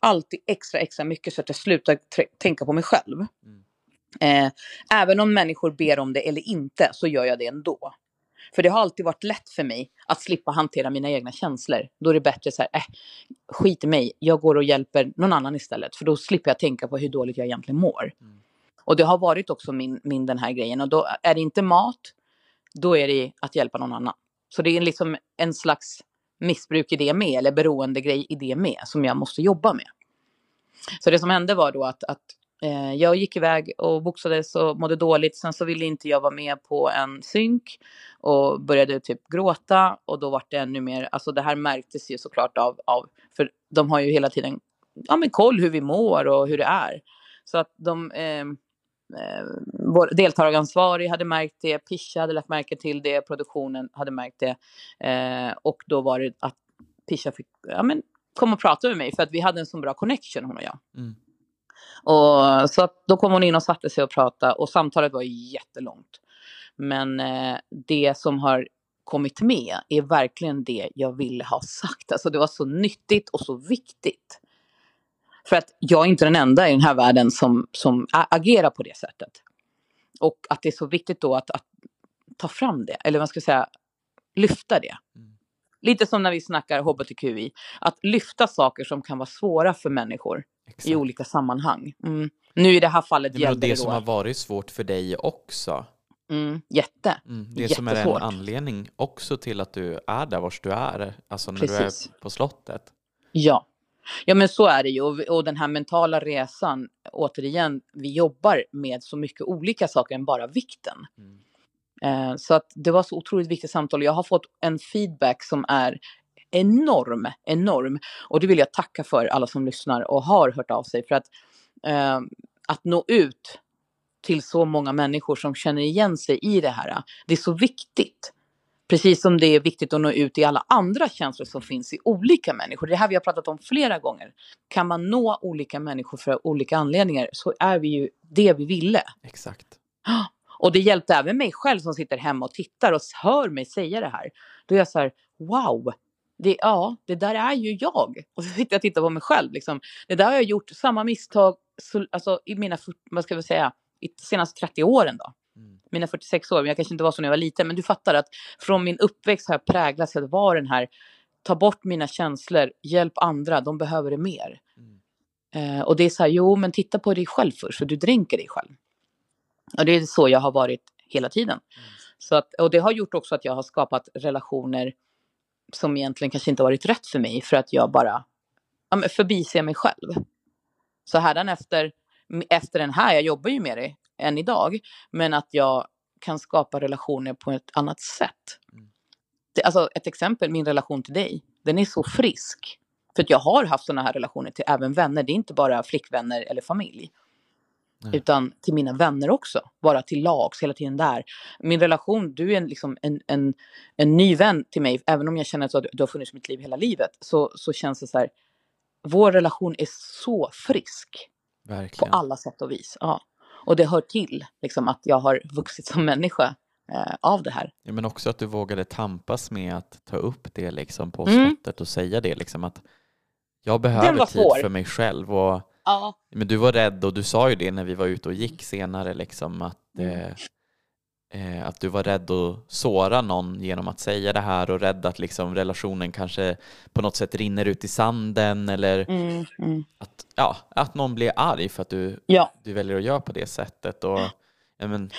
alltid extra, extra mycket så att jag slutar tänka på mig själv. Mm. Eh, även om människor ber om det eller inte så gör jag det ändå. För det har alltid varit lätt för mig att slippa hantera mina egna känslor. Då är det bättre så här, äh, skit i mig, jag går och hjälper någon annan istället. För då slipper jag tänka på hur dåligt jag egentligen mår. Mm. Och det har varit också min, min den här grejen. Och då är det inte mat, då är det att hjälpa någon annan. Så det är liksom en slags missbruk i det med, eller beroendegrej i det med, som jag måste jobba med. Så det som hände var då att, att eh, jag gick iväg och boxades och mådde dåligt. Sen så ville inte jag vara med på en synk och började typ gråta. Och då var det ännu mer, alltså det här märktes ju såklart av, av för de har ju hela tiden ja, men koll hur vi mår och hur det är. Så att de, eh, eh, vår deltagaransvarig hade märkt det, Pisha hade lagt märke till det, produktionen hade märkt det. Eh, och då var det att Pisha fick ja, men, komma och prata med mig för att vi hade en så bra connection hon och jag. Mm. Och, så då kom hon in och satte sig och pratade och samtalet var jättelångt. Men eh, det som har kommit med är verkligen det jag ville ha sagt. Alltså det var så nyttigt och så viktigt. För att jag är inte den enda i den här världen som, som agerar på det sättet. Och att det är så viktigt då att, att ta fram det, eller vad ska säga, lyfta det. Mm. Lite som när vi snackar hbtqi, att lyfta saker som kan vara svåra för människor Exakt. i olika sammanhang. Mm. Nu i det här fallet Nej, gällde det det som då... har varit svårt för dig också. Mm, jätte. Mm. Det som är en anledning också till att du är där vars du är, alltså när Precis. du är på slottet. Ja. Ja men så är det ju. Och, och den här mentala resan, återigen, vi jobbar med så mycket olika saker än bara vikten. Mm. Eh, så att det var så otroligt viktigt samtal. Jag har fått en feedback som är enorm, enorm. Och det vill jag tacka för alla som lyssnar och har hört av sig. För att, eh, att nå ut till så många människor som känner igen sig i det här, det är så viktigt. Precis som det är viktigt att nå ut i alla andra känslor som finns i olika människor. Det här vi har pratat om flera gånger. Kan man nå olika människor för olika anledningar så är vi ju det vi ville. Exakt. *gasps* Och det hjälpte även mig själv som sitter hemma och tittar och hör mig säga det här. Då är jag så här, wow, det, ja, det där är ju jag. *laughs* Och så sitter jag och tittar på mig själv. Liksom. Det där har jag gjort, samma misstag, så, alltså i mina, vad ska vi säga, i senaste 30 åren då. Mm. Mina 46 år, men jag kanske inte var så när jag var liten. Men du fattar att från min uppväxt har jag präglats av att vara den här, ta bort mina känslor, hjälp andra, de behöver det mer. Mm. Eh, och det är så här, jo men titta på dig själv först, för du dränker dig själv. Och det är så jag har varit hela tiden. Så att, och det har gjort också att jag har skapat relationer som egentligen kanske inte varit rätt för mig, för att jag bara ja, förbiser mig själv. Så hädanefter, efter den här, jag jobbar ju med det än idag, men att jag kan skapa relationer på ett annat sätt. Mm. Det, alltså ett exempel, min relation till dig, den är så frisk. För att jag har haft sådana här relationer till även vänner, det är inte bara flickvänner eller familj. Nej. Utan till mina vänner också, bara till lags, hela tiden där. Min relation, du är en, liksom en, en, en ny vän till mig, även om jag känner att du, har funnits i mitt liv hela livet, så, så känns det så här, vår relation är så frisk på Verkligen. alla sätt och vis. Ja. Och det hör till liksom, att jag har vuxit som människa eh, av det här. Ja, men också att du vågade tampas med att ta upp det liksom på Mm. slottet och säga det liksom att jag behöver tid för mig själv och Ja. men du var rädd och du sa ju det när vi var ute och gick senare liksom att, Mm. eh, eh, att du var rädd att såra någon genom att säga det här och rädd att liksom relationen kanske på något sätt rinner ut i sanden eller Mm, mm. att, ja, att någon blir arg för att du, ja. du väljer att göra på det sättet. Och, men,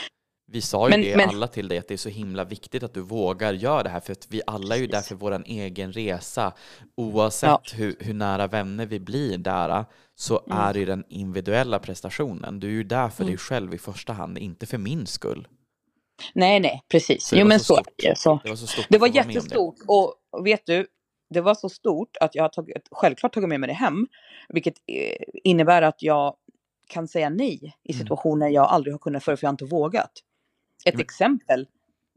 vi sa ju Men- det men- alla till dig att det är så himla viktigt att du vågar göra det här för att vi alla är ju där för vår egen resa. Oavsett Ja. hur, hur nära vänner vi blir där så Mm. är det ju den individuella prestationen. Du är ju där för Mm. dig själv i första hand, inte för min skull. Nej, nej, precis. Så det jo, men så så, det. Det var så stort Det var jättestort. Och och vet du, det var så stort att jag har tagit, självklart tagit med mig det hem. Vilket eh, innebär att jag kan säga nej i Mm. situationer jag aldrig har kunnat förr, för jag har inte vågat. Ett Men- exempel.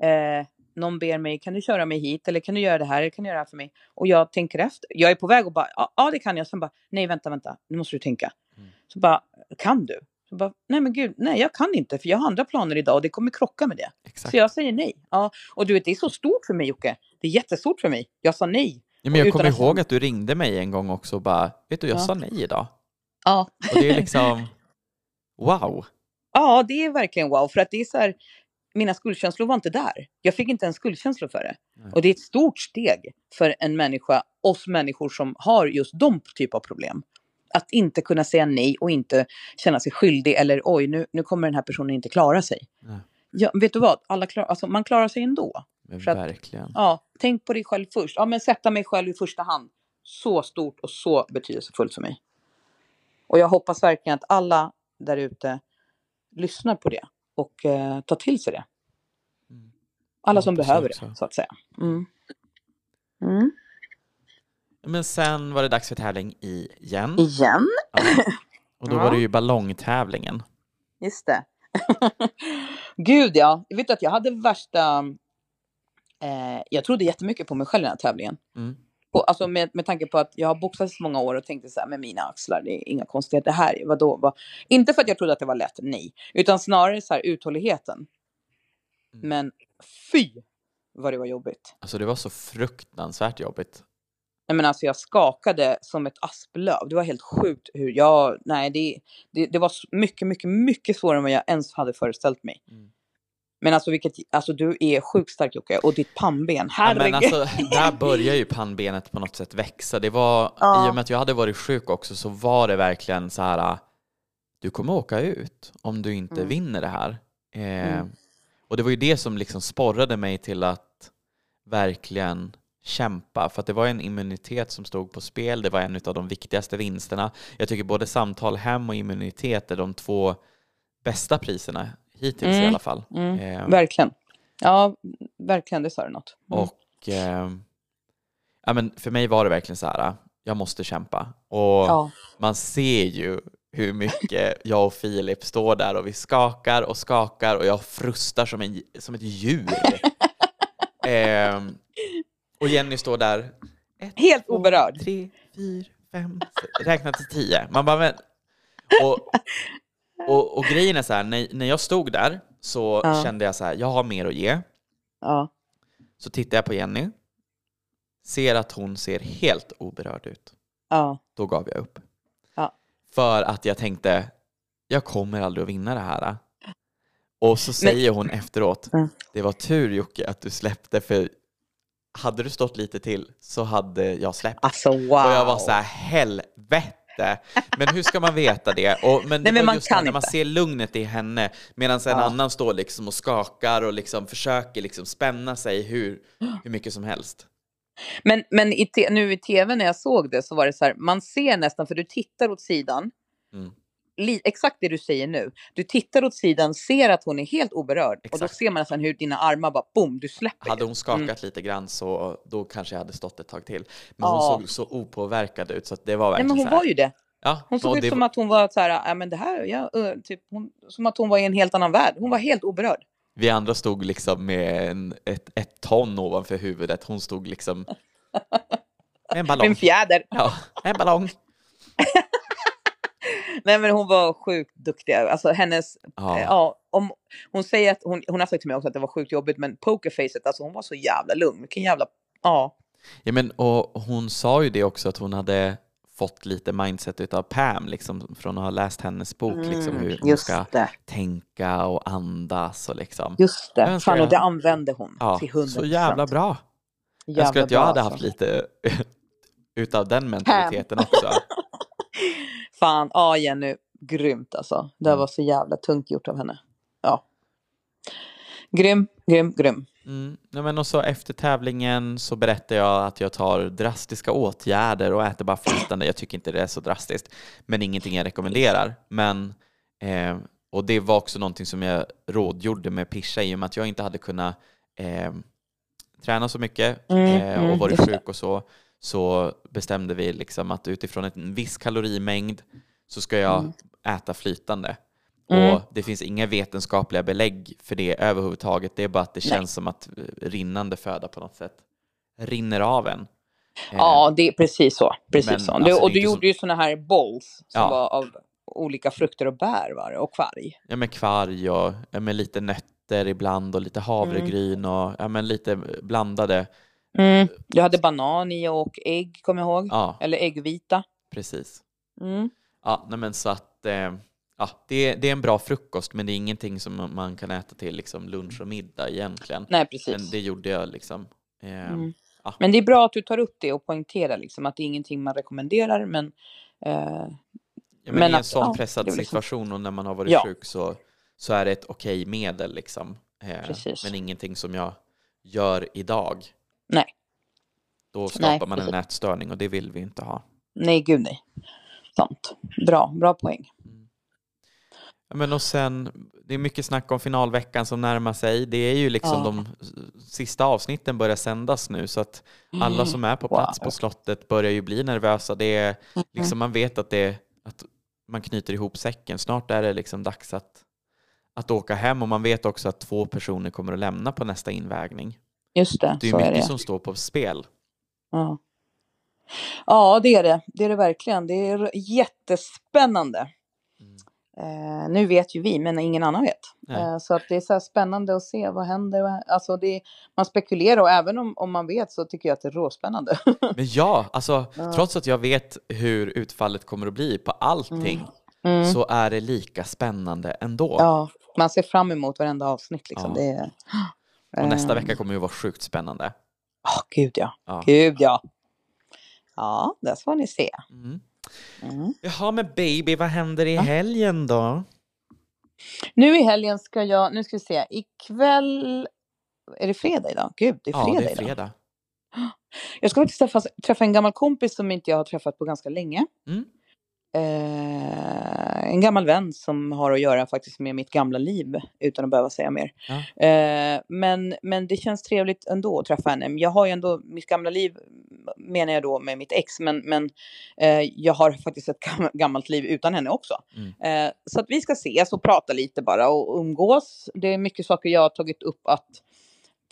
Eh, någon ber mig, kan du köra mig hit eller kan du göra det här eller kan du göra det här för mig? Och jag tänker efter. Jag är på väg och bara, ja, det kan jag. Sen bara, nej vänta, vänta, nu måste du tänka. Mm. Så bara, kan du? Så bara, nej men gud, nej jag kan inte för jag har andra planer idag och det kommer krocka med det. Exakt. Så jag säger nej. Ja, och du vet det är så stort för mig Jocke. Det är jättestort för mig. Jag sa nej. Ja, men jag kommer att- ihåg att du ringde mig en gång också och bara, vet du jag Ja. sa nej idag. Ja. Och det är liksom, wow. *laughs* Ja, det är verkligen wow. För att det är så här, mina skuldkänslor var inte där. Jag fick inte en skuldkänsla för det. Nej. Och det är ett stort steg för en människa, oss människor som har just de typ av problem. Att inte kunna säga nej och inte känna sig skyldig eller oj, nu, nu kommer den här personen inte klara sig. Nej. Ja, vet du vad? Alla klar, alltså, man klarar sig ändå. Men För att- verkligen. Ja, tänk på dig själv först. Ja, men sätta mig själv i första hand. Så stort och så betydelsefullt för mig. Och jag hoppas verkligen att alla där ute lyssnar på det och eh, tar till sig det. Mm. Alla som behöver det, så att säga. Mm. Mm. Men sen var det dags för tävling igen. Igen? Ja. Och då Ja. *laughs* var det ju ballongtävlingen. Just det. *laughs* Gud ja, jag vet att jag hade värsta... Eh, jag trodde jättemycket på mig själv i den här tävlingen. Mm. På, alltså med, med tanke på att jag har boxat så många år och tänkte så här med mina axlar, det är inga konstigheter. Det här, vadå? Vad? Inte för att jag trodde att det var lätt, nej. Utan snarare så här uthålligheten. Mm. Men fy vad det var jobbigt. Alltså det var så fruktansvärt jobbigt. Nej, men alltså jag skakade som ett asplöv. Det var helt sjukt hur jag... Nej, det, det, det var mycket, mycket, mycket svårare än vad jag ens hade föreställt mig. Mm. Men alltså, vilket, alltså du är sjukt stark Jocke. Och ditt pannben, Ja, herregud. men alltså, där börjar ju pannbenet på något sätt växa. Det var, Ja. I och med att jag hade varit sjuk också så var det verkligen så här, du kommer åka ut om du inte Mm. vinner det här. Eh, Mm. Och det var ju det som liksom sporrade mig till att verkligen kämpa. För att det var en immunitet som stod på spel. Det var en av de viktigaste vinsterna. Jag tycker både samtal hem och immunitet är de två bästa priserna hittills i Mm. alla fall. Mm, Eh, verkligen. Ja, verkligen, det sa du något. Mm. Och eh, ja, men för mig var det verkligen så här, jag måste kämpa. Och ja. man ser ju hur mycket *laughs* jag och Filip står där och vi skakar och skakar och jag frustar som, en, som ett djur. *laughs* Ehm, och Jenny står där. Ett, Helt två, oberörd. Tre, fyra, fem, sex, räkna till tio. Man bara, men... Och, *laughs* och, och grejen är så här, när, när jag stod där så Ja. kände jag så här, jag har mer att ge. Ja. Så tittar jag på Jenny, ser att hon ser helt oberörd ut. Ja. Då gav jag upp. För att jag tänkte, jag kommer aldrig att vinna det här. Och så säger hon efteråt, det var tur Jocke att du släppte för hade du stått lite till så hade jag släppt. Alltså wow. Och jag var så här, helvete. Men hur ska man veta det? Och, men det Nej, men man just kan när man inte. ser lugnet i henne medan en Ja. annan står liksom och skakar och liksom försöker liksom spänna sig hur, hur mycket som helst. Men, men i nu i tv när jag såg det så var det så här, man ser nästan, för du tittar åt sidan, Mm. Li- exakt det du säger nu. Du tittar åt sidan, ser att hon är helt oberörd och då Exakt. ser man nästan hur dina armar bara boom, du släpper. Hade hon skakat Mm. lite grann så då kanske jag hade stått ett tag till. Men Ja. hon såg så opåverkad ut så att det var Nej, verkligen men hon så här. var ju det. Ja, Hon såg ut som var- att hon var så här, ja men det här, ja, typ, hon, som att hon var i en helt annan värld. Hon var helt oberörd. Vi andra stod liksom med en, ett, ett ton ovanför huvudet. Hon stod liksom *laughs* med en Med ballong. en fjäder. Ja, en ballong. *laughs* Nej men hon var sjukt duktig. Alltså hennes, Ja. ja. ja om, hon säger att, hon, hon har sagt till mig också att det var sjukt jobbigt, men pokerfacet, alltså hon var så jävla lugn. Vilken jävla, ja. Ja, men, och hon sa ju det också att hon hade fått lite mindset utav Pam liksom, från att ha läst hennes bok, liksom, hur hon Mm, ska det. tänka och andas och liksom. Just Jag det. Fan, jag- och det använde hon Ja, till 100%. så jävla bra. Jag Jävla önskar att jag bra, hade alltså. haft lite *laughs* utav den mentaliteten också. *laughs* *laughs* Fan, ja Jenny, grymt alltså. Det Mm. var så jävla tungt gjort av henne. Ja. Grym, grym, grym. Mm. Ja, men och så efter tävlingen så berättar jag att jag tar drastiska åtgärder och äter bara flytande. Jag tycker inte det är så drastiskt, men ingenting jag rekommenderar. Men, eh, och det var också någonting som jag rådgjorde med Pisha i och med att jag inte hade kunnat eh, träna så mycket Mm, eh, och mm, varit sjuk och så, så bestämde vi liksom att utifrån en viss kalorimängd så ska jag Mm. äta flytande. Mm. Och det finns inga vetenskapliga belägg för det överhuvudtaget. Det är bara att det Nej. känns som att rinnande föda på något sätt rinner av en. Eh, Ja, det är precis så. Precis Men, så. alltså, du, och du gjorde ju såna här balls som Ja. var av olika frukter och bär var det, och kvarg. Ja, med kvarg och med lite nötter ibland och lite havregryn och ja, men lite blandade. Mm. Du hade banan i och ägg, kommer jag ihåg. Ja, Eller äggvita. precis. Mm. Ja, nej, men så att eh, ja, det, det är en bra frukost men det är ingenting som man kan äta till liksom lunch och middag egentligen. Nej, precis. Men det gjorde jag liksom. Eh, Mm. ja. Men det är bra att du tar upp det och poängterar liksom att det är ingenting man rekommenderar, men eh, Ja, men, Men i en att- sån ja, pressad liksom- situation och när man har varit sjuk så, så är det ett okej medel liksom. Eh, Precis. men ingenting som jag gör idag. Nej. Då skapar Nej, man en precis. ätstörning och det vill vi inte ha. nej, gud nej. Sant. Bra, bra poäng. Ja, Men och sen, det är mycket snack om finalveckan som närmar sig. Det är ju liksom Ja. de sista avsnitten börjar sändas nu så att alla Mm. som är på plats Wow. på slottet börjar ju bli nervösa. Det är Mm. liksom, man vet att, det, att man knyter ihop säcken. Snart är det liksom dags att, att åka hem och man vet också att två personer kommer att lämna på nästa invägning. Just det, Det är så ju är mycket det. som står på spel. Ja. ja, det är det. Det är det verkligen. Det är jättespännande. Mm. Eh, nu vet ju vi, men ingen annan vet. Eh, så att det är så spännande att se vad händer. Alltså det, man spekulerar och även om, om man vet så tycker jag att det är råspännande. *laughs* Men ja, alltså Ja. trots att jag vet hur utfallet kommer att bli på allting Mm. så är det lika spännande ändå. Ja, man ser fram emot varenda avsnitt. Liksom. Ja. Det är, Och nästa Eh, vecka kommer ju vara sjukt spännande. åh, gud ja. Ja. Gud ja. Ja, där får ni se. Mm. Mm. Jaha, men baby, vad händer i helgen då? Nu i helgen ska jag, nu ska vi se, ikväll, är det fredag idag? Gud, det är Ja, fredag det är idag. fredag. Jag ska faktiskt träffa, träffa en gammal kompis som inte jag har träffat på ganska länge. Mm. Eh, en gammal vän som har att göra faktiskt med mitt gamla liv utan att behöva säga mer. Ja. Eh, men, men det känns trevligt ändå att träffa henne. Jag har ju ändå mitt gamla liv menar jag då med mitt ex men, men eh, jag har faktiskt ett gam- gammalt liv utan henne också. Mm. Eh, så att vi ska ses och prata lite bara och umgås. Det är mycket saker jag har tagit upp att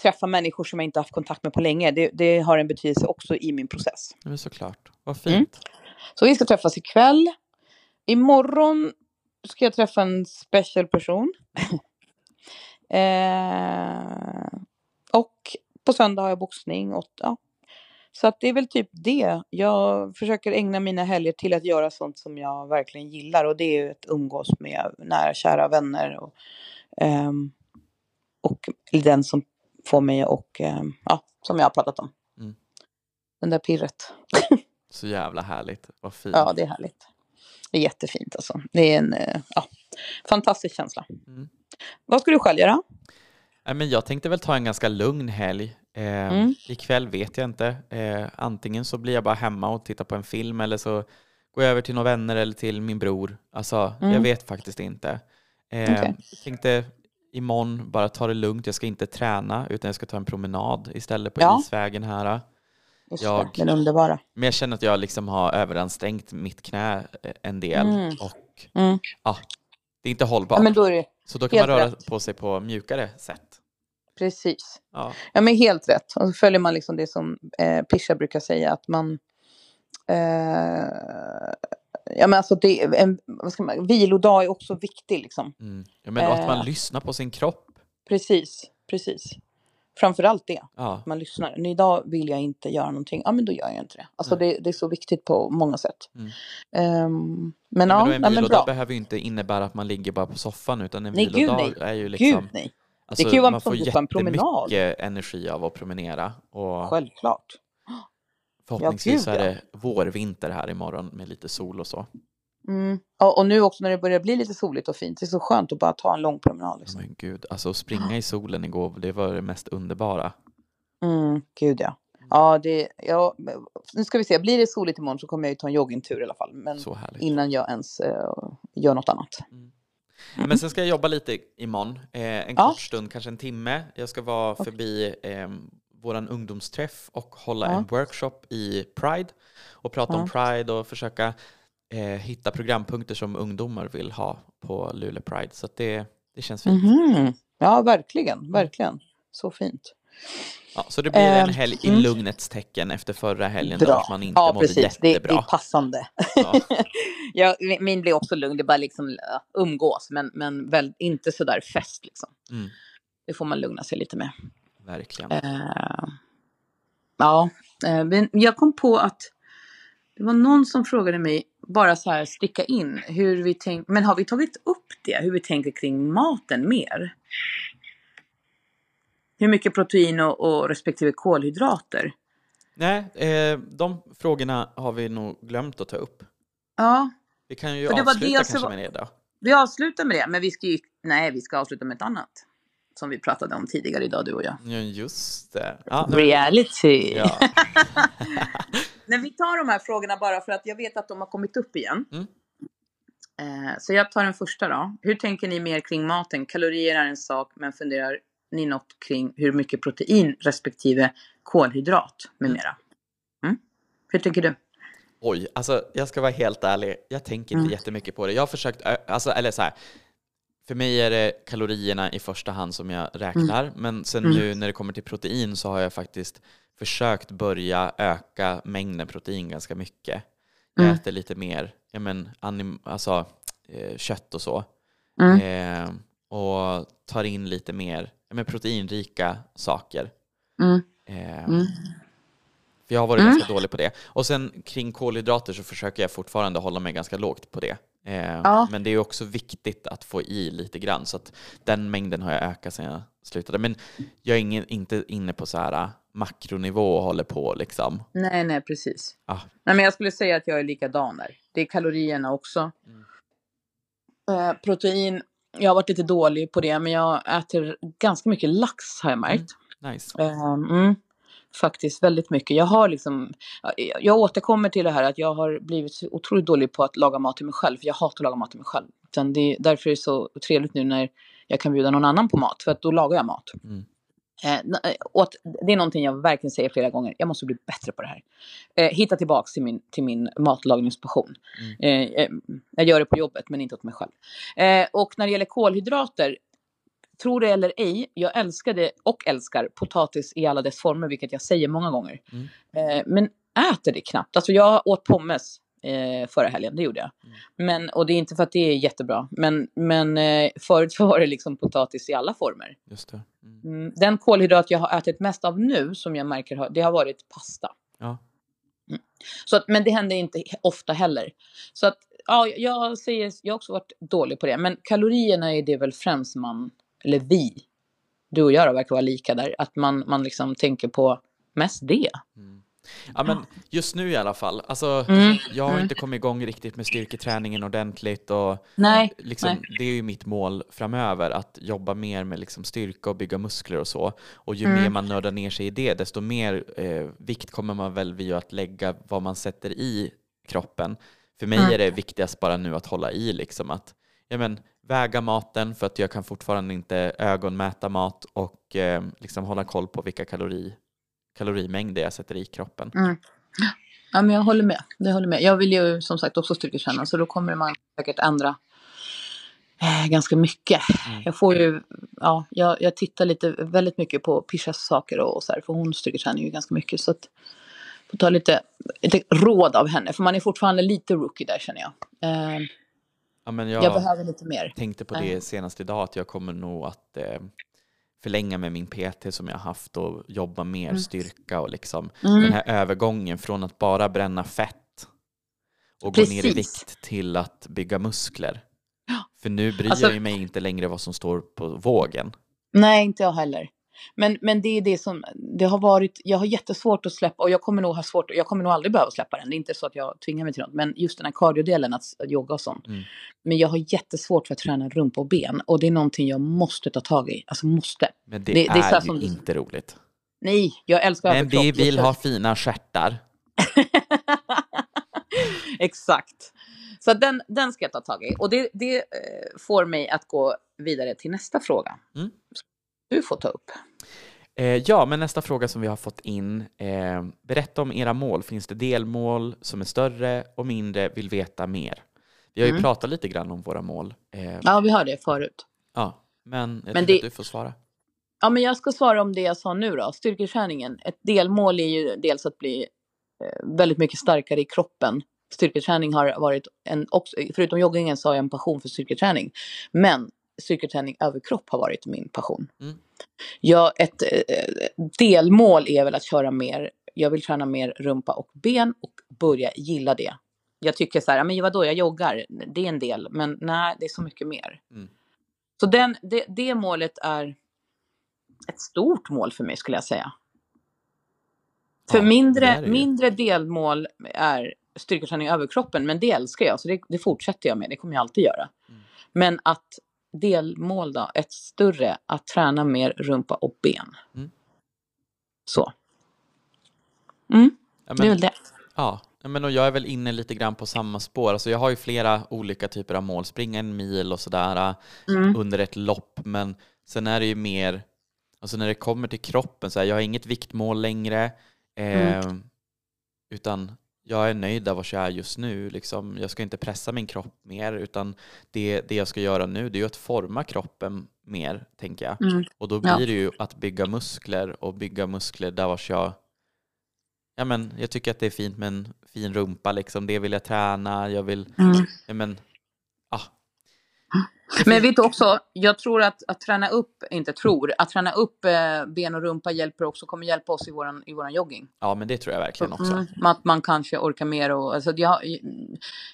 träffa människor som jag inte haft kontakt med på länge. Det, det har en betydelse också i min process. Men såklart. Vad Mm. fint. Så vi ska träffas ikväll. Imorgon ska jag träffa en special person. *laughs* eh, och på söndag har jag boxning. Och, ja. Så att det är väl typ det. Jag försöker ägna mina helger till att göra sånt som jag verkligen gillar. Och det är ju att umgås med nära kära vänner. Och, ehm, och den som får mig och ehm, ja, som jag har pratat om. Mm. Den där pirret. Så jävla härligt. Vad fint. Ja, det är härligt. Det är jättefint alltså. Det är en eh, ja, fantastisk känsla. Mm. Vad ska du själv göra? Men jag tänkte väl ta en ganska lugn helg. Eh, Mm. Ikväll vet jag inte. Eh, antingen så blir jag bara hemma och tittar på en film eller så går jag över till några vänner eller till min bror. Alltså, jag Mm. vet faktiskt inte. Eh, Okej. tänkte imorgon bara ta det lugnt. Jag ska inte träna utan jag ska ta en promenad istället på Ja. isvägen här. Just Jag- det, den underbara. Men jag känner att jag liksom har överansträngt mitt knä eh, en del Mm. och Mm. det är inte hållbart. Ja, då är så då kan man röra rätt. på sig på mjukare sätt. precis. Ja. Ja, men helt rätt. Och så följer man liksom det som eh, Pisha brukar säga att man eh, Ja men alltså det, en, vad ska man, vilodag är också viktig liksom. Mm. Ja, men att man Eh. lyssnar på sin kropp. Precis, precis. Framförallt det. Ja. man lyssnar. Men idag vill jag inte göra någonting. Ja, men då gör jag inte det. Alltså det, det är så viktigt på många sätt. Mm. Ehm, men Ja, ja, men en nej, men vilodag behöver ju inte innebära att man ligger bara på soffan utan en Nej, gud, nej. är ju liksom... Gud nej, alltså, kan ju vara man som får på en promenad. jättemycket energi av att promenera och självklart. förhoppningsvis Ja, gud, är det vårvinter här imorgon med lite sol och så. Mm. Och, och nu också när det börjar bli lite soligt och fint. Det är så skönt att bara ta en lång promenad. Liksom. Men gud, alltså att springa i solen igår, det var det mest underbara. Mm, gud ja. Ja, det, ja, nu ska vi se. Blir det soligt imorgon så kommer jag ju ta en joggingtur i alla fall. Men innan jag ens eh, gör något annat. Men sen ska jag jobba lite imorgon, eh, en Ja. kort stund, kanske en timme. Jag ska vara förbi eh, våran ungdomsträff och hålla Ja. en workshop i Pride och prata om. Pride och försöka hitta programpunkter som ungdomar vill ha på Luleå Pride. Så det, det känns fint. Mhm. Ja, verkligen, verkligen. Så fint. Ja, så det blir en Eh, helg i mm. lugnets tecken efter förra helgen då Bra. man inte Ja, mådde precis. Det, det jättebra. är passande. Ja. *laughs* ja, min- blir också lugn. Det är bara liksom umgås, men, men väl inte så där fest liksom. Mm, Det får man lugna sig lite med. verkligen. Eh, ja, eh, jag kom på att det var någon som frågade mig, bara så här sticka in, hur vi tänk, men har vi tagit upp det, hur vi tänker kring maten mer? Hur mycket protein och, och respektive kolhydrater? Nej, eh, de frågorna har vi nog glömt att ta upp. Ja, Vi kan ju avsluta det kanske var- med det då. vi avslutar med det, men vi ska ju, nej, vi ska avsluta med ett annat. Som vi pratade om tidigare idag, du och jag. Ja, just det. Ja, nu- Reality. ja. *laughs* Nej, vi tar de här frågorna bara för att jag vet att de har kommit upp igen. Mm. Eh, så jag tar den första då. Hur tänker ni mer kring maten? Kalorier är en sak, men funderar ni något kring hur mycket protein respektive kolhydrat med Mm. mera? Mm? Hur tänker du? Oj, alltså jag ska vara helt ärlig. Jag tänker inte Mm. jättemycket på det. Jag har försökt, alltså, eller så här. För mig är det kalorierna i första hand som jag räknar, men sen Mm. nu när det kommer till protein så har jag faktiskt försökt börja öka mängden protein ganska mycket. Jag Mm. äter lite mer ja, men, anim, alltså, eh, kött och så. Mm. Eh, och tar in lite mer ja, men, proteinrika saker. Mm. Eh, Mm. för jag har varit Mm. ganska dålig på det. Och sen kring kolhydrater så försöker jag fortfarande hålla mig ganska lågt på det. Eh, Ja. Men det är också viktigt att få i lite grann. Så att den mängden har jag ökat sedan jag slutade. Men jag är ingen, inte inne på så här makronivå och håller på liksom. Nej, nej, precis. Ah. Nej, men jag skulle säga att jag är likadan där. Det är kalorierna också. Mm. Eh, protein, jag har varit lite dålig på det, men jag äter ganska mycket lax har jag märkt. Nice. Eh, mm, faktiskt väldigt mycket. Jag har liksom, jag- jag återkommer till det här att jag har blivit otroligt dålig på att laga mat till mig själv. För jag hatar att laga mat till mig själv. Utan det, därför är det så trevligt nu när jag kan bjuda någon annan på mat. För att då lagar jag mat. Mm. Det är någonting jag verkligen säger flera gånger. Jag måste bli bättre på det här. Eh, hitta tillbaks till min, till min matlagningspassion. Eh, eh, jag gör det på jobbet men inte åt mig själv. Eh, och när det gäller kolhydrater. Tro det eller ej, jag älskade och älskar potatis i alla dess former, vilket jag säger många gånger. Mm. Eh, men äter det knappt. Alltså jag åt pommes eh, förra helgen, det gjorde jag. Mm. Men, och det är inte för att det är jättebra, men, men eh, förut var det liksom potatis i alla former. Just det. Mm. Mm, den kolhydrat jag har ätit mest av nu, som jag märker, har- det har varit pasta. Ja. Så att, men det händer inte ofta heller. Så att, ja, jag säger, jag har också varit dålig på det. Men kalorierna är det väl främst man, eller vi, du och jag då, verkar vara lika där. Att man, man liksom tänker på mest det. Mm. Ja, men just nu i alla fall. Alltså, Mm. jag har Mm. inte kommit igång riktigt med styrketräningen ordentligt. Och Nej, liksom, nej. Det är ju mitt mål framöver, att jobba mer med liksom styrka och bygga muskler och så. Och ju Mm. mer man nördar ner sig i det, desto mer eh, vikt kommer man väl vid att lägga vad man sätter i kroppen. För mig Mm. är det viktigast bara nu att hålla i, liksom att ja, men, väga maten för att jag kan fortfarande inte ögonmäta mat och eh, liksom hålla koll på vilka kalori, kalorimängder jag sätter i kroppen. Mm. Ja, men jag håller med. Jag håller med. Jag vill ju som sagt också styrketräna, så då kommer man säkert ändra eh, ganska mycket. Mm. Jag får ju, ja, jag, jag tittar lite, väldigt mycket på Pishas saker och så här, för hon styrketränar ju ganska mycket. Så att får ta lite, lite råd av henne, för man är fortfarande lite rookie där känner jag. Eh, Ja, men jag jag behöver lite mer. tänkte på det senast idag, att jag kommer nog att eh, förlänga med min PT som jag haft och jobba mer styrka och liksom Mm. den här övergången från att bara bränna fett och gå ner i Precis. vikt till att bygga muskler. Ja. För nu bryr Alltså- jag mig inte längre vad som står på vågen. Nej, inte jag heller. Men, men det är det som, det har varit, jag har jättesvårt att släppa och jag kommer nog ha svårt, jag kommer nog aldrig behöva släppa den. Det är inte så att jag tvingar mig till något, men just den här cardiodelen, att, jogga och sånt. Mm. Men jag har jättesvårt för att träna rumpa och ben och det är någonting jag måste ta tag i. Alltså måste. Men det, Det- det är så är, ju som- inte roligt. Nej, jag älskar Men vi överkropp. vill ha fina stjärtar. *laughs* Exakt. Så den, den ska jag ta tag i. Och det, det eh, får mig att gå vidare till nästa fråga. Mm. Du får ta upp. Eh, ja, men nästa fråga som vi har fått in. Eh, berätta om era mål. Finns det delmål som är större och mindre? Vill veta mer. Vi har ju Mm. pratat lite grann om våra mål. Eh, Ja, vi har det förut. ja, men jag Men det- att du får svara. Ja, men jag ska svara om det jag sa nu då. Styrketräningen. Ett delmål är ju dels att bli eh, väldigt mycket starkare i kroppen. Styrketräning har varit en, också, förutom joggingen så har jag en passion för styrketräning. Men styrketräning överkropp har varit min passion. Mm. Ja, ett eh, delmål är väl att köra mer. Jag vill träna mer rumpa och ben och börja gilla det. Jag tycker så här, men vadå, jag joggar, det är en del, men nej, det är så mycket mer. Mm. Så den, det, det målet är ett stort mål för mig skulle jag säga. För Ja, mindre, mindre delmål är styrketräning i överkroppen, men det älskar jag, så det, det fortsätter jag med, det kommer jag alltid göra. Mm. Men att delmål då, ett större, att träna mer rumpa och ben. Mm. Så. Mm, Ja, det är men, väl det. ja, men och jag är väl inne lite grann på samma spår. Alltså jag har ju flera olika typer av mål. Springa en mil och sådär Mm. under ett lopp. Men sen är det ju mer, alltså när det kommer till kroppen, så här, jag har inget viktmål längre. Eh. Utan jag är nöjd där vars jag är just nu. Liksom, jag ska inte pressa min kropp mer, utan det, det jag ska göra nu det är att forma kroppen mer, tänker jag. Mm. Och då Ja. blir det ju att bygga muskler och bygga muskler där vars jag Ja, men jag tycker att det är fint med en fin rumpa, liksom. det vill jag träna, jag vill, Mm. ja men. Men vet du också, jag tror att, att träna upp, inte tror, att träna upp eh, ben och rumpa hjälper också, kommer hjälpa oss i våran, i våran jogging. Ja, men det tror jag verkligen också. Mm, att man kanske orkar mer och, alltså jag,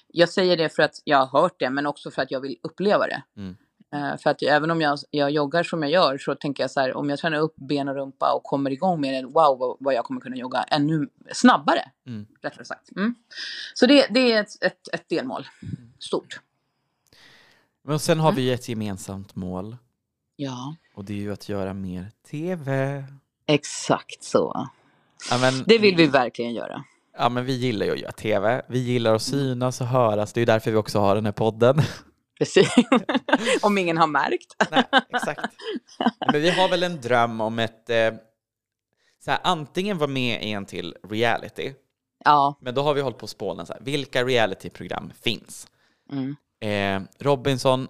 jag säger det för att jag har hört det, men också för att jag vill uppleva det. Mm. Eh, för att även om jag, jag joggar som jag gör så tänker jag så här, om jag tränar upp ben och rumpa och kommer igång med det, wow vad, vad jag kommer kunna jogga ännu snabbare. Mm. Rättare sagt. Mm. Så det, det är ett, ett, ett delmål. Stort. Men sen har Mm. vi ett gemensamt mål Ja, och det är ju att göra mer TV. exakt så. Ja, men, Det vill vi verkligen göra. Ja, men vi gillar ju att göra TV. Vi gillar att synas och höras. Det är ju därför vi också har den här podden. Precis. *laughs* om ingen har märkt. Nej, exakt. Men vi har väl en dröm om ett... Eh, så här, antingen vara med i en till reality, Ja. men då har vi hållit på att spåna så här, vilka realityprogram finns? Mm. Eh, Robinson,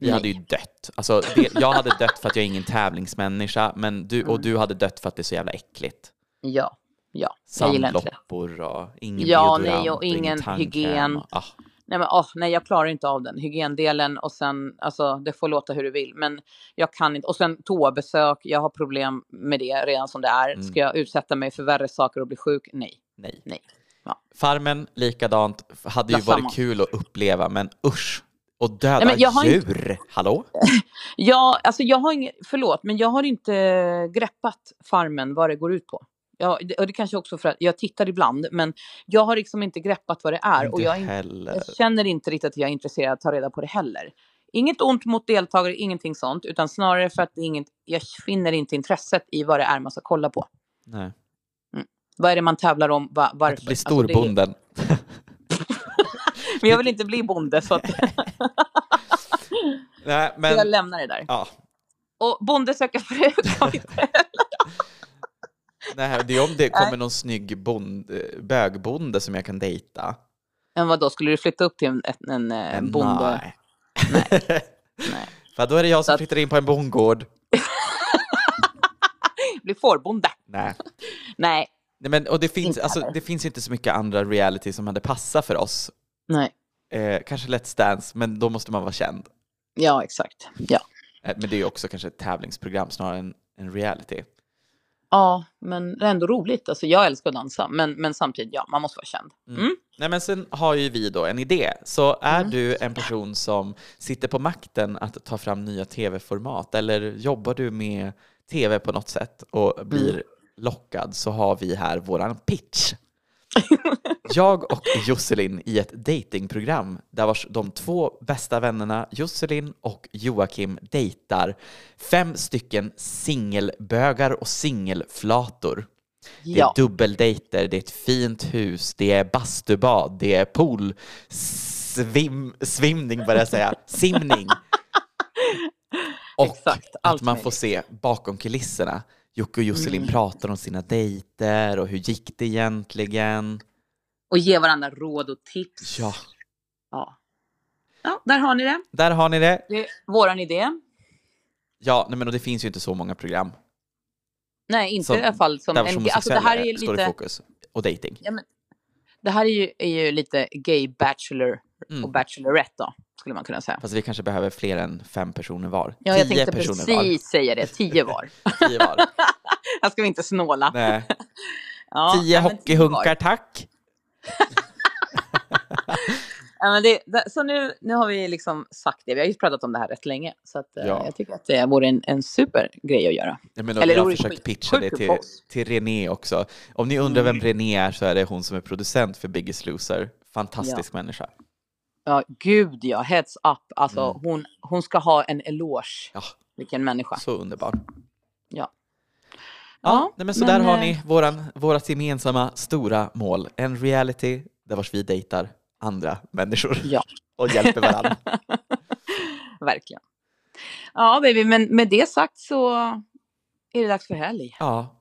vi Nej. hade ju dött. Alltså, det, jag hade dött för att jag är ingen tävlingsmänniska, men du, och Mm. du hade dött för att det är så jävla äckligt. Ja. Ja. Sandloppor och ingen Ja, deodorant nej, och ingen hygien. Och, ah, Nej, men, åh, nej, jag klarar inte av den. Hygiendelen och sen, alltså det får låta hur du vill. Men jag kan inte. Och sen toabesök, jag har problem med det redan som det är. Mm. Ska jag utsätta mig för värre saker och bli sjuk? Nej. nej. Nej. Ja. Farmen, likadant, hade ju samma. varit kul att uppleva, men usch! Och döda Nej, jag djur! Hallå? *laughs* Ja, alltså jag har inget, förlåt, men jag har inte greppat farmen, vad det går ut på. Ja, det- och det kanske också för att jag tittar ibland, men jag har liksom inte greppat vad det är. Inte och jag, inte- heller. jag känner inte riktigt att jag är intresserad av att ta reda på det heller. Inget ont mot deltagare, ingenting sånt, utan snarare för att inget, jag finner inte intresset i vad det är man ska kolla på. Nej. Vad är det man tävlar om? Va, varför? Att bli Alltså, det är- storbonden. men jag vill inte bli bonde, så, att, *laughs* Nej, så jag men... lämnar det där. Ja, Och bonde söker fru nej, det är om det kommer *laughs* någon snygg bond, eh, bögbonde som jag kan dejta. Men vad då skulle du flytta upp till en, en, en, eh, Men bonde? Nej. *laughs* Nej. För då är det jag som att- flyttar in på en bondgård. Bli fårbonde? Nej. Nej. Nej men, och det finns, Inte alltså, heller. det finns inte så mycket andra reality som hade passat för oss. Nej. Eh, kanske Let's Dance, men då måste man vara känd. Ja, exakt. Ja. Eh, men det är ju också kanske ett tävlingsprogram snarare än en reality. Ja, men det är ändå roligt. Alltså, jag älskar att dansa, men, men samtidigt, ja, man måste vara känd. Mm. Nej men sen har ju vi då en idé. Så är Mm. du en person som sitter på makten att ta fram nya tv-format eller jobbar du med tv på något sätt och blir Mm. Lockad så har vi här våran pitch. *laughs* Jag och Josselin i ett datingprogram där vars de två bästa vännerna Josselin och Joakim dejtar fem stycken singelbögar och singelflator. Det är dubbeldejter, det är ett fint hus, det är bastubad, det är pool, svim, svimning börjar jag säga, simning. *laughs* Och Exakt, att man möjligt. får se bakom kulisserna Jocke och Josselin Mm. pratar om sina dejter och hur gick det egentligen? Och ge varandra råd och tips. Ja, Ja. ja, där har ni det. där har ni det. Det är våran idé. Ja, nej, men och det finns ju inte så många program Nej, inte Som- i alla fall som där en... som Alltså det här är ju står i fokus. Och dating. Ja, men, det här är ju, är ju lite gay bachelor Mm. och bachelorette då, skulle man kunna säga. Fast vi kanske behöver fler än fem personer var. Ja, jag Tio tänkte personer precis säga det. Tio var. var. *laughs* Tio var. *laughs* Jag ska vi inte snåla. Nej. *laughs* Ja, Tio nej, var. hockeyhunkar, tack. Ja, men det, det, så nu, nu har vi liksom sagt det. Vi har ju pratat om det här rätt länge. Så att, eh, Ja. jag tycker att det vore en, en supergrej att göra. Ja, men Eller jag har försökt pitcha det till, till René också. Om ni undrar Mm. vem René är så är det hon som är producent för Biggest Loser. Fantastisk människa. Ja, gud ja. Heads up. Alltså, Mm. hon, hon ska ha en eloge. Ja, Vilken människa. så underbar. Ja. Ja, nej, men så där men, har eh, ni våran, vårat gemensamma stora mål. En reality där vars vi dejtar andra människor Ja, *laughs* och hjälper varandra. *laughs* verkligen. Ja, baby, men med det sagt så är det dags för helg. Ja,